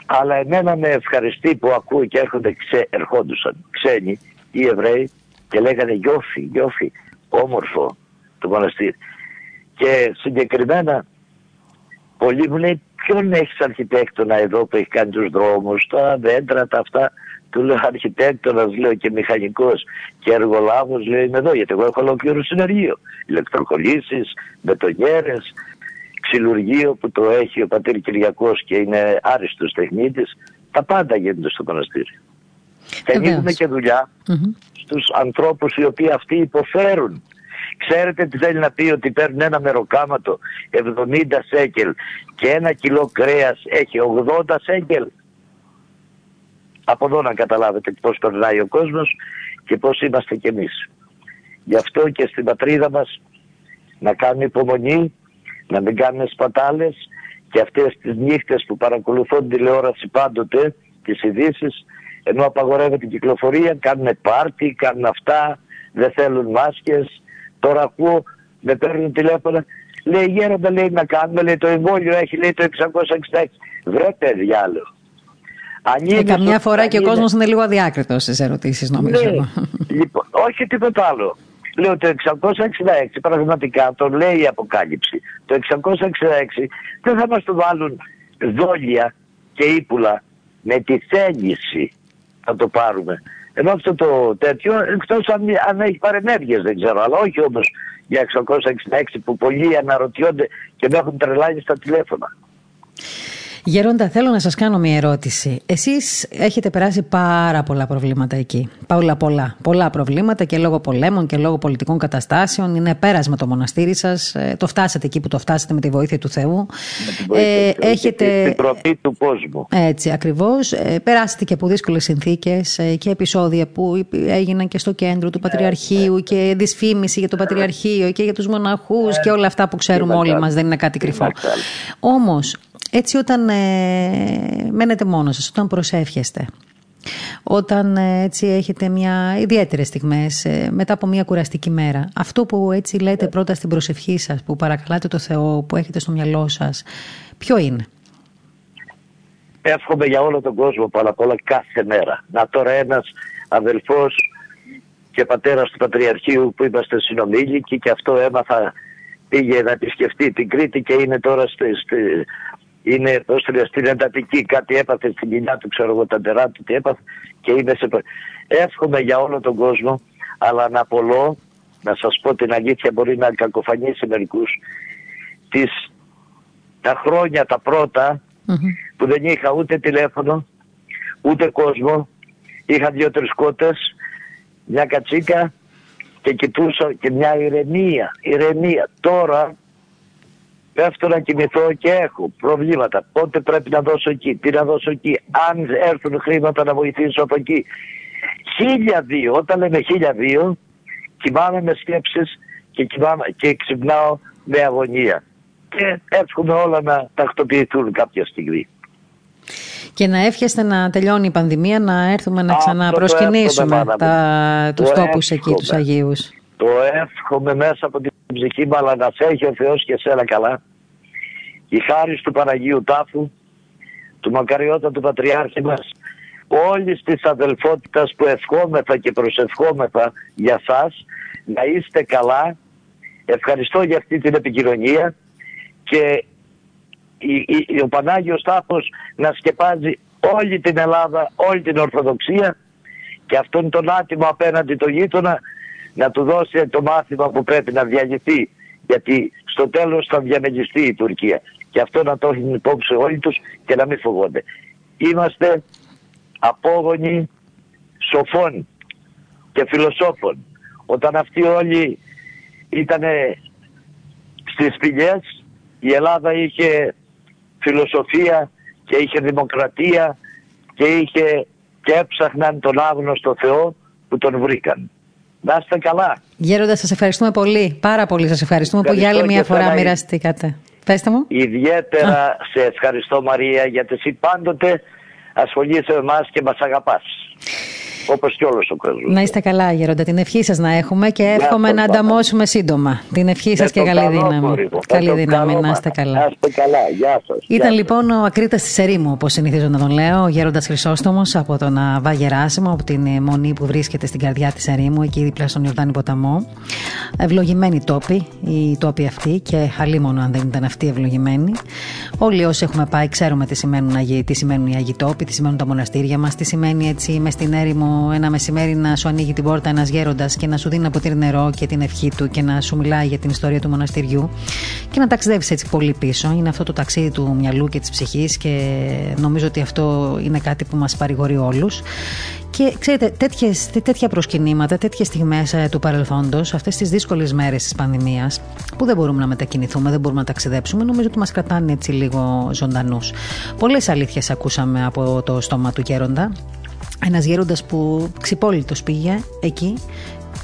Αλλά εμένα με ευχαριστεί που ακούω και έρχονται ξέ, ερχόντουσαν ξένοι ή Εβραίοι και λέγανε γιόφι, γιόφι, όμορφο το μοναστήρι. Και συγκεκριμένα πολλοί μου λέει ποιον έχεις αρχιτέκτονα εδώ που έχει κάνει τους δρόμους, τα δέντρα, τα αυτά. Του λέω αρχιτέκτονας, λέω και μηχανικός και εργολάβος, λέω είμαι εδώ γιατί εγώ έχω ολόκληρο συνεργείο. Ηλεκτροκολλήσεις, μπετονιέρες, ξυλουργείο που το έχει ο πατήρ Κυριακός και είναι άριστος τεχνίτης. Τα πάντα γίνονται στο μοναστήρι. Και ανοίγουμε και δουλειά στους ανθρώπους οι οποίοι αυτοί υποφέρουν. Ξέρετε τι θέλει να πει ότι παίρνουν ένα μεροκάματο 70 σέκελ και ένα κιλό κρέας έχει 80 σέκελ. Από εδώ να καταλάβετε πώς περνάει ο κόσμος και πώς είμαστε κι εμείς. Γι' αυτό και στην πατρίδα μας να κάνουμε υπομονή, να μην κάνουμε σπατάλες και αυτές τις νύχτες που παρακολουθούν τηλεόραση πάντοτε, τις ειδήσεις, ενώ απαγορεύεται η κυκλοφορία, κάνουν πάρτι, κάνουν αυτά, δεν θέλουν μάσκες. Τώρα ακούω, με παίρνουν τηλέφωνα, λέει γέροντα λέει να κάνουμε, λέει το εμβόλιο έχει λέει το 666. Βρε διάλογο. Και καμιά φορά και ο κόσμος είναι λίγο αδιάκριτος στις ερωτήσεις, νομίζω. Ναι. λοιπόν, όχι τίποτα άλλο. Λέω το 666 πραγματικά το λέει η αποκάλυψη. Το 666 δεν θα μας το βάλουν δόλια και ύπουλα με τη θέληση θα το πάρουμε. Ενώ αυτό το τέτοιο, εκτός αν, αν έχει παρενέργειες δεν ξέρω, αλλά όχι όμως για 666 που πολλοί αναρωτιόνται και με έχουν τρελάνει στα τηλέφωνα. Γερόντα, θέλω να σας κάνω μια ερώτηση. Εσείς έχετε περάσει πάρα πολλά προβλήματα εκεί. Πολλά, πολλά. Πολλά προβλήματα και λόγω πολέμων και λόγω πολιτικών καταστάσεων. Είναι πέρασμα το μοναστήρι σας. Ε, το φτάσατε εκεί που το φτάσατε με τη βοήθεια του Θεού. Με τη βοήθεια ε, του έχετε... την τροπή του κόσμου. Έτσι, ακριβώς. Ε, περάσατε και από δύσκολες συνθήκες ε, και επεισόδια που έγιναν και στο κέντρο του ναι, Πατριαρχείου ναι. και δυσφήμιση για το Πατριαρχείο και για τους μοναχούς ναι. και όλα αυτά που ξέρουμε όλοι μας. Δεν είναι κάτι κρυφό. Όμως, έτσι όταν ε, μένετε μόνος σας, όταν προσεύχεστε, όταν ε, έτσι έχετε μια ιδιαίτερες στιγμές ε, μετά από μια κουραστική μέρα, αυτό που έτσι λέτε πρώτα στην προσευχή σας, που παρακαλάτε το Θεό, που έχετε στο μυαλό σας, ποιο είναι; Εύχομαι για όλο τον κόσμο πάνω απ' όλα κάθε μέρα. Να τώρα ένας αδελφός και πατέρας του Πατριαρχείου που είμαστε συνομήλικοι και αυτό έμαθα πήγε να επισκεφτεί την Κρήτη και είναι τώρα στη, στη, είναι στην εντατική, κάτι έπαθε στην κοιλιά του, ξέρω εγώ τα τερά του, τι έπαθε και είναι σε... Εύχομαι για όλο τον κόσμο, αλλά να απολώ, να σας πω την αλήθεια μπορεί να κακοφανίσει μερικούς, τις, τα χρόνια τα πρωτα που δεν είχα ούτε τηλέφωνο, ούτε κόσμο, είχα δύο-τρεις κότες, μια κατσίκα και κοιτούσα και μια ηρεμία, ηρεμία. Τώρα πέφτω να κοιμηθώ και έχω προβλήματα. Πότε πρέπει να δώσω εκεί, τι να δώσω εκεί, αν έρθουν χρήματα να βοηθήσω από εκεί. Χίλια δύο, όταν λέμε χίλια δύο, κοιμάμαι με σκέψεις και, κοιμάμαι, και ξυπνάω με αγωνία. Και εύχομαι όλα να τακτοποιηθούν κάποια στιγμή. Και να εύχεστε να τελειώνει η πανδημία, να έρθουμε να ξαναπροσκυνήσουμε τα, τους τόπους εκεί, τους Αγίους. Το εύχομαι μέσα από την ψυχή μου, αλλά να σε έχει ο Θεός και σένα καλά η χάρη του Παναγίου Τάφου, του Μακαριώτα του Πατριάρχη μας, όλης της αδελφότητας που ευχόμεθα και προσευχόμεθα για σας, να είστε καλά. Ευχαριστώ για αυτή την επικοινωνία και ο Πανάγιος Τάφος να σκεπάζει όλη την Ελλάδα, όλη την Ορθοδοξία και αυτόν τον άτιμο απέναντι το γείτονα να του δώσει το μάθημα που πρέπει να διαλυθεί γιατί στο τέλος θα διαμεγιστεί η Τουρκία. Και αυτό να το έχουν υπόψη όλοι τους και να μην φοβόνται. Είμαστε απόγονοι σοφών και φιλοσόφων. Όταν αυτοί όλοι ήταν στις πηγές, η Ελλάδα είχε φιλοσοφία και είχε δημοκρατία και είχε και έψαχναν τον άγνωστο Θεό που τον βρήκαν. Να είστε καλά. Γέροντα, σας ευχαριστούμε πολύ. Πάρα πολύ σας ευχαριστούμε που για άλλη μια φορά μοιραστήκατε. Πέστε μου. Ιδιαίτερα σε ευχαριστώ Μαρία γιατί εσύ πάντοτε ασχολείσαι με εμάς και μας αγαπάς. Όπως και όλος ο κόσμος. Να είστε καλά, Γερόντα. Την ευχή σας να έχουμε και εύχομαι να ανταμώσουμε σύντομα. Την ευχή σας και καλή δύναμη. Καλή δύναμη, να είστε καλά. Να είστε καλά. Γεια σας. Ήταν λοιπόν ο Ακρίτας της Ερήμου, όπως συνηθίζω να τον λέω, ο Γέροντας Χρυσόστομος από τον Αβά Γεράσιμο, από την μονή που βρίσκεται στην καρδιά της Ερήμου, εκεί δίπλα στον Ιορδάνη Ποταμό. Ευλογημένοι τόποι, οι τόποι αυτοί και χαλίμονο αν δεν ήταν αυτοί ευλογημένοι. Όλοι όσοι έχουμε πάει ξέρουμε τι σημαίνουν, τι σημαίνουν οι Αγιοι τόποι, τι σημαίνουν τα μοναστήρια μας, τι σημαίνει έτσι μες στην έρημο ένα μεσημέρι να σου ανοίγει την πόρτα ένας γέροντας και να σου δίνει από ποτήρι νερό και την ευχή του και να σου μιλάει για την ιστορία του μοναστηριού και να ταξιδεύεις έτσι πολύ πίσω. Είναι αυτό το ταξίδι του μυαλού και της ψυχής και νομίζω ότι αυτό είναι κάτι που μας παρηγορεί όλους. Και ξέρετε, τέτοιες, τέτοια προσκυνήματα, τέτοιες στιγμές ε, του παρελθόντος, αυτές τις δύσκολες μέρες της πανδημίας, που δεν μπορούμε να μετακινηθούμε, δεν μπορούμε να ταξιδέψουμε, νομίζω ότι μας κρατάνε έτσι λίγο ζωντανούς. Πολλές αλήθειες ακούσαμε από το στόμα του Γέροντα ένας γέροντας που ξυπόλυτος πήγε εκεί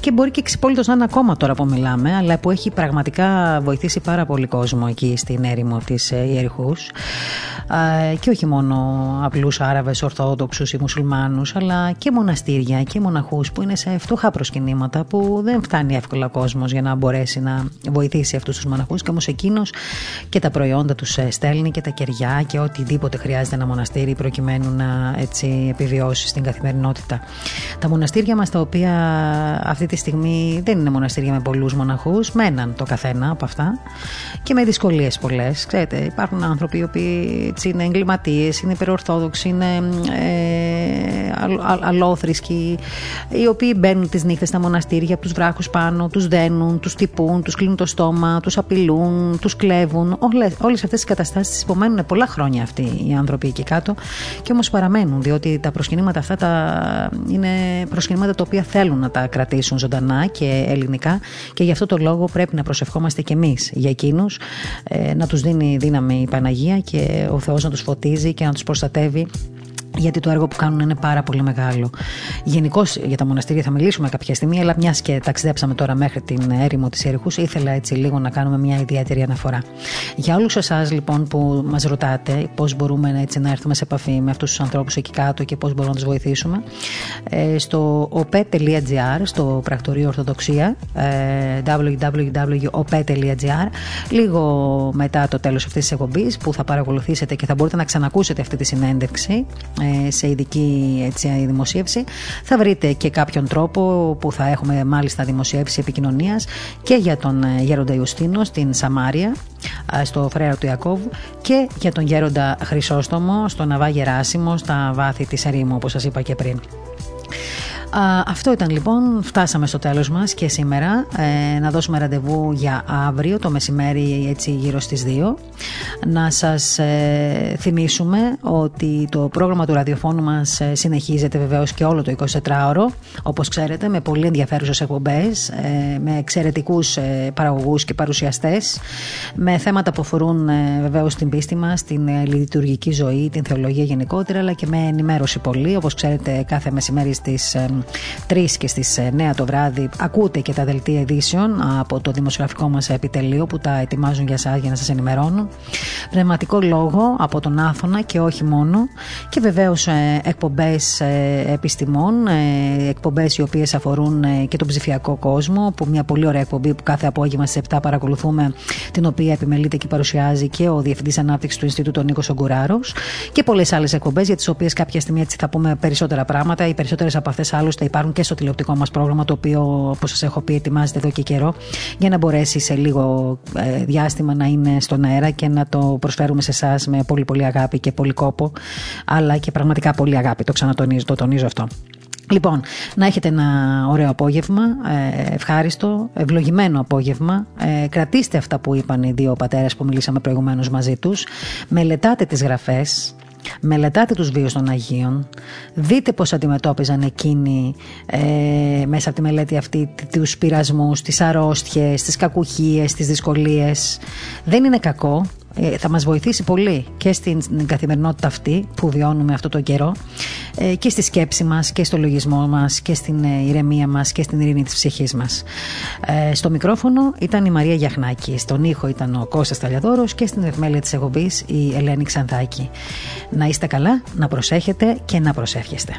και μπορεί και εξυπόλυτο να είναι ακόμα τώρα που μιλάμε, αλλά που έχει πραγματικά βοηθήσει πάρα πολύ κόσμο εκεί στην έρημο τη Ιεριχού. Και όχι μόνο απλούς Άραβες, Ορθόδοξους ή Μουσουλμάνους, αλλά και μοναστήρια και μοναχούς που είναι σε φτωχά προσκυνήματα που δεν φτάνει εύκολα ο κόσμος για να μπορέσει να βοηθήσει αυτούς τους μοναχούς. Και όμως εκείνος και τα προϊόντα τους στέλνει και τα κεριά και οτιδήποτε χρειάζεται ένα μοναστήρι προκειμένου να έτσι επιβιώσει στην καθημερινότητα. Τα μοναστήρια μας, τα οποία αυτή τη στιγμή δεν είναι μοναστήρια με πολλούς μοναχούς, μέναν το καθένα από αυτά και με δυσκολίες πολλές. Ξέρετε, υπάρχουν άνθρωποι οι οποίοι είναι εγκληματίες, είναι υπερορθόδοξοι, είναι ε, αλόθρησκοι, οι οποίοι μπαίνουν τις νύχτες στα μοναστήρια από τους βράχους πάνω, τους δένουν, τους τυπούν, τους κλείνουν το στόμα, τους απειλούν, τους κλέβουν. Όλες αυτές τις καταστάσεις τις υπομένουν πολλά χρόνια αυτοί οι άνθρωποι εκεί κάτω και όμως παραμένουν, διότι τα προσκυνήματα αυτά τα, είναι προσκυνήματα τα οποία θέλουν να τα κρατήσουν ζωντανά και ελληνικά και γι' αυτό το λόγο πρέπει να προσευχόμαστε κι εμείς για εκείνους, ε, να τους δίνει δύναμη η Παναγία και ο Θεός να τους φωτίζει και να τους προστατεύει γιατί το έργο που κάνουν είναι πάρα πολύ μεγάλο. Γενικώ για τα μοναστήρια θα μιλήσουμε κάποια στιγμή, αλλά μιας και ταξιδέψαμε τώρα μέχρι την έρημο της Ερυχού, ήθελα έτσι λίγο να κάνουμε μια ιδιαίτερη αναφορά. Για όλους εσάς λοιπόν που μας routate πώς μπορούμε έτσι, να έρθουμε σε επαφή με αυτούς τους ανθρώπους εκεί κάτω και πώς μπορούμε να τους βοηθήσουμε, ε, στο op.gr, στο πρακτορείο Ορθοδοξία, ε, www.op.gr, λίγο μετά το τέλος αυτής της εκπομπής που θα παρακολουθήσετε και θα μπορείτε να ξανακούσετε αυτή τη συνέντευξη ε, σε ειδική έτσι, δημοσίευση. Θα βρείτε και κάποιον τρόπο που θα έχουμε μάλιστα δημοσιεύσει επικοινωνίας και για τον ε, Γέροντα Ιουστίνο στην Σαμάρια, ε, στο Φρέαρο του Ιακώβου και για τον Γέροντα Χρυσόστομο στο Ναβά Γεράσιμο, στα βάθη της Ερήμου, όπως σας είπα και πριν αυτό ήταν λοιπόν, φτάσαμε στο τέλος μας και σήμερα. Ε, να δώσουμε ραντεβού για αύριο το μεσημέρι έτσι γύρω στις 2 να σας ε, θυμίσουμε ότι το πρόγραμμα του ραδιοφώνου μας ε, συνεχίζεται βεβαίως και όλο το 24ωρο όπως ξέρετε με πολύ ενδιαφέρουσες εκπομπές ε, με εξαιρετικούς παραγωγούς και παρουσιαστές με θέματα που αφορούν βεβαίως την πίστη μας, την λειτουργική ζωή, την θεολογία γενικότερα αλλά και με ενημέρωση πολύ όπως ξέρετε κάθε μεσημέρι στις 3 και στις 9 το βράδυ ακούτε και τα δελτία ειδήσεων από το δημοσιογραφικό μας επιτελείο που τα ετοιμάζουν για εσάς για να σας ενημερώνουν. Πνευματικό λόγο από τον Άθωνα και όχι μόνο. Και βεβαίως ε, εκπομπές ε, επιστημών, ε, εκπομπές οι οποίες αφορούν και τον ψηφιακό κόσμο, που μια πολύ ωραία εκπομπή που κάθε απόγευμα στις 7 παρακολουθούμε, την οποία επιμελείται και παρουσιάζει και ο Διευθυντής Ανάπτυξης του Ινστιτούτου Νίκος Ογκουράρος. Και πολλές άλλες εκπομπές για τις οποίες κάποια στιγμή έτσι θα πούμε περισσότερα πράγματα. Οι περισσότερες από αυτές άλλωστε υπάρχουν και στο τηλεοπτικό μας πρόγραμμα, το οποίο, όπως σας έχω πει, ετοιμάζεται εδώ και καιρό, για να μπορέσει σε λίγο ε, διάστημα να είναι στον αέρα και να το προσφέρουμε σε εσάς με πολύ πολύ αγάπη και πολύ κόπο, αλλά και πραγματικά πολύ αγάπη. Το ξανατονίζω, το τονίζω αυτό. Λοιπόν, να έχετε ένα ωραίο απόγευμα, ε, ευχάριστο, ευλογημένο απόγευμα. Ε, κρατήστε αυτά που είπαν οι δύο πατέρες που μιλήσαμε προηγουμένως μαζί τους. Μελετάτε τις γραφές, Μελετάτε τους βίους των Αγίων, δείτε πώς αντιμετώπιζαν εκείνοι ε, μέσα από τη μελέτη αυτή τους πειρασμούς, τις αρρώστιες, τις κακουχίες, τις δυσκολίες. Δεν είναι κακό, ε, θα μας βοηθήσει πολύ και στην καθημερινότητα αυτή που βιώνουμε αυτό το καιρό ε, και στη σκέψη μας και στο λογισμό μας και στην ε, ηρεμία μας και στην ειρήνη της ψυχής μας. Στο μικρόφωνο ήταν η Μαρία Γιαχνάκη, στον ήχο ήταν ο Κώστας Ταλιαδόρος και στην ευμέλεια της εγωβής η Ελένη Ξανθάκη. Να είστε καλά, να προσέχετε και να προσεύχεστε.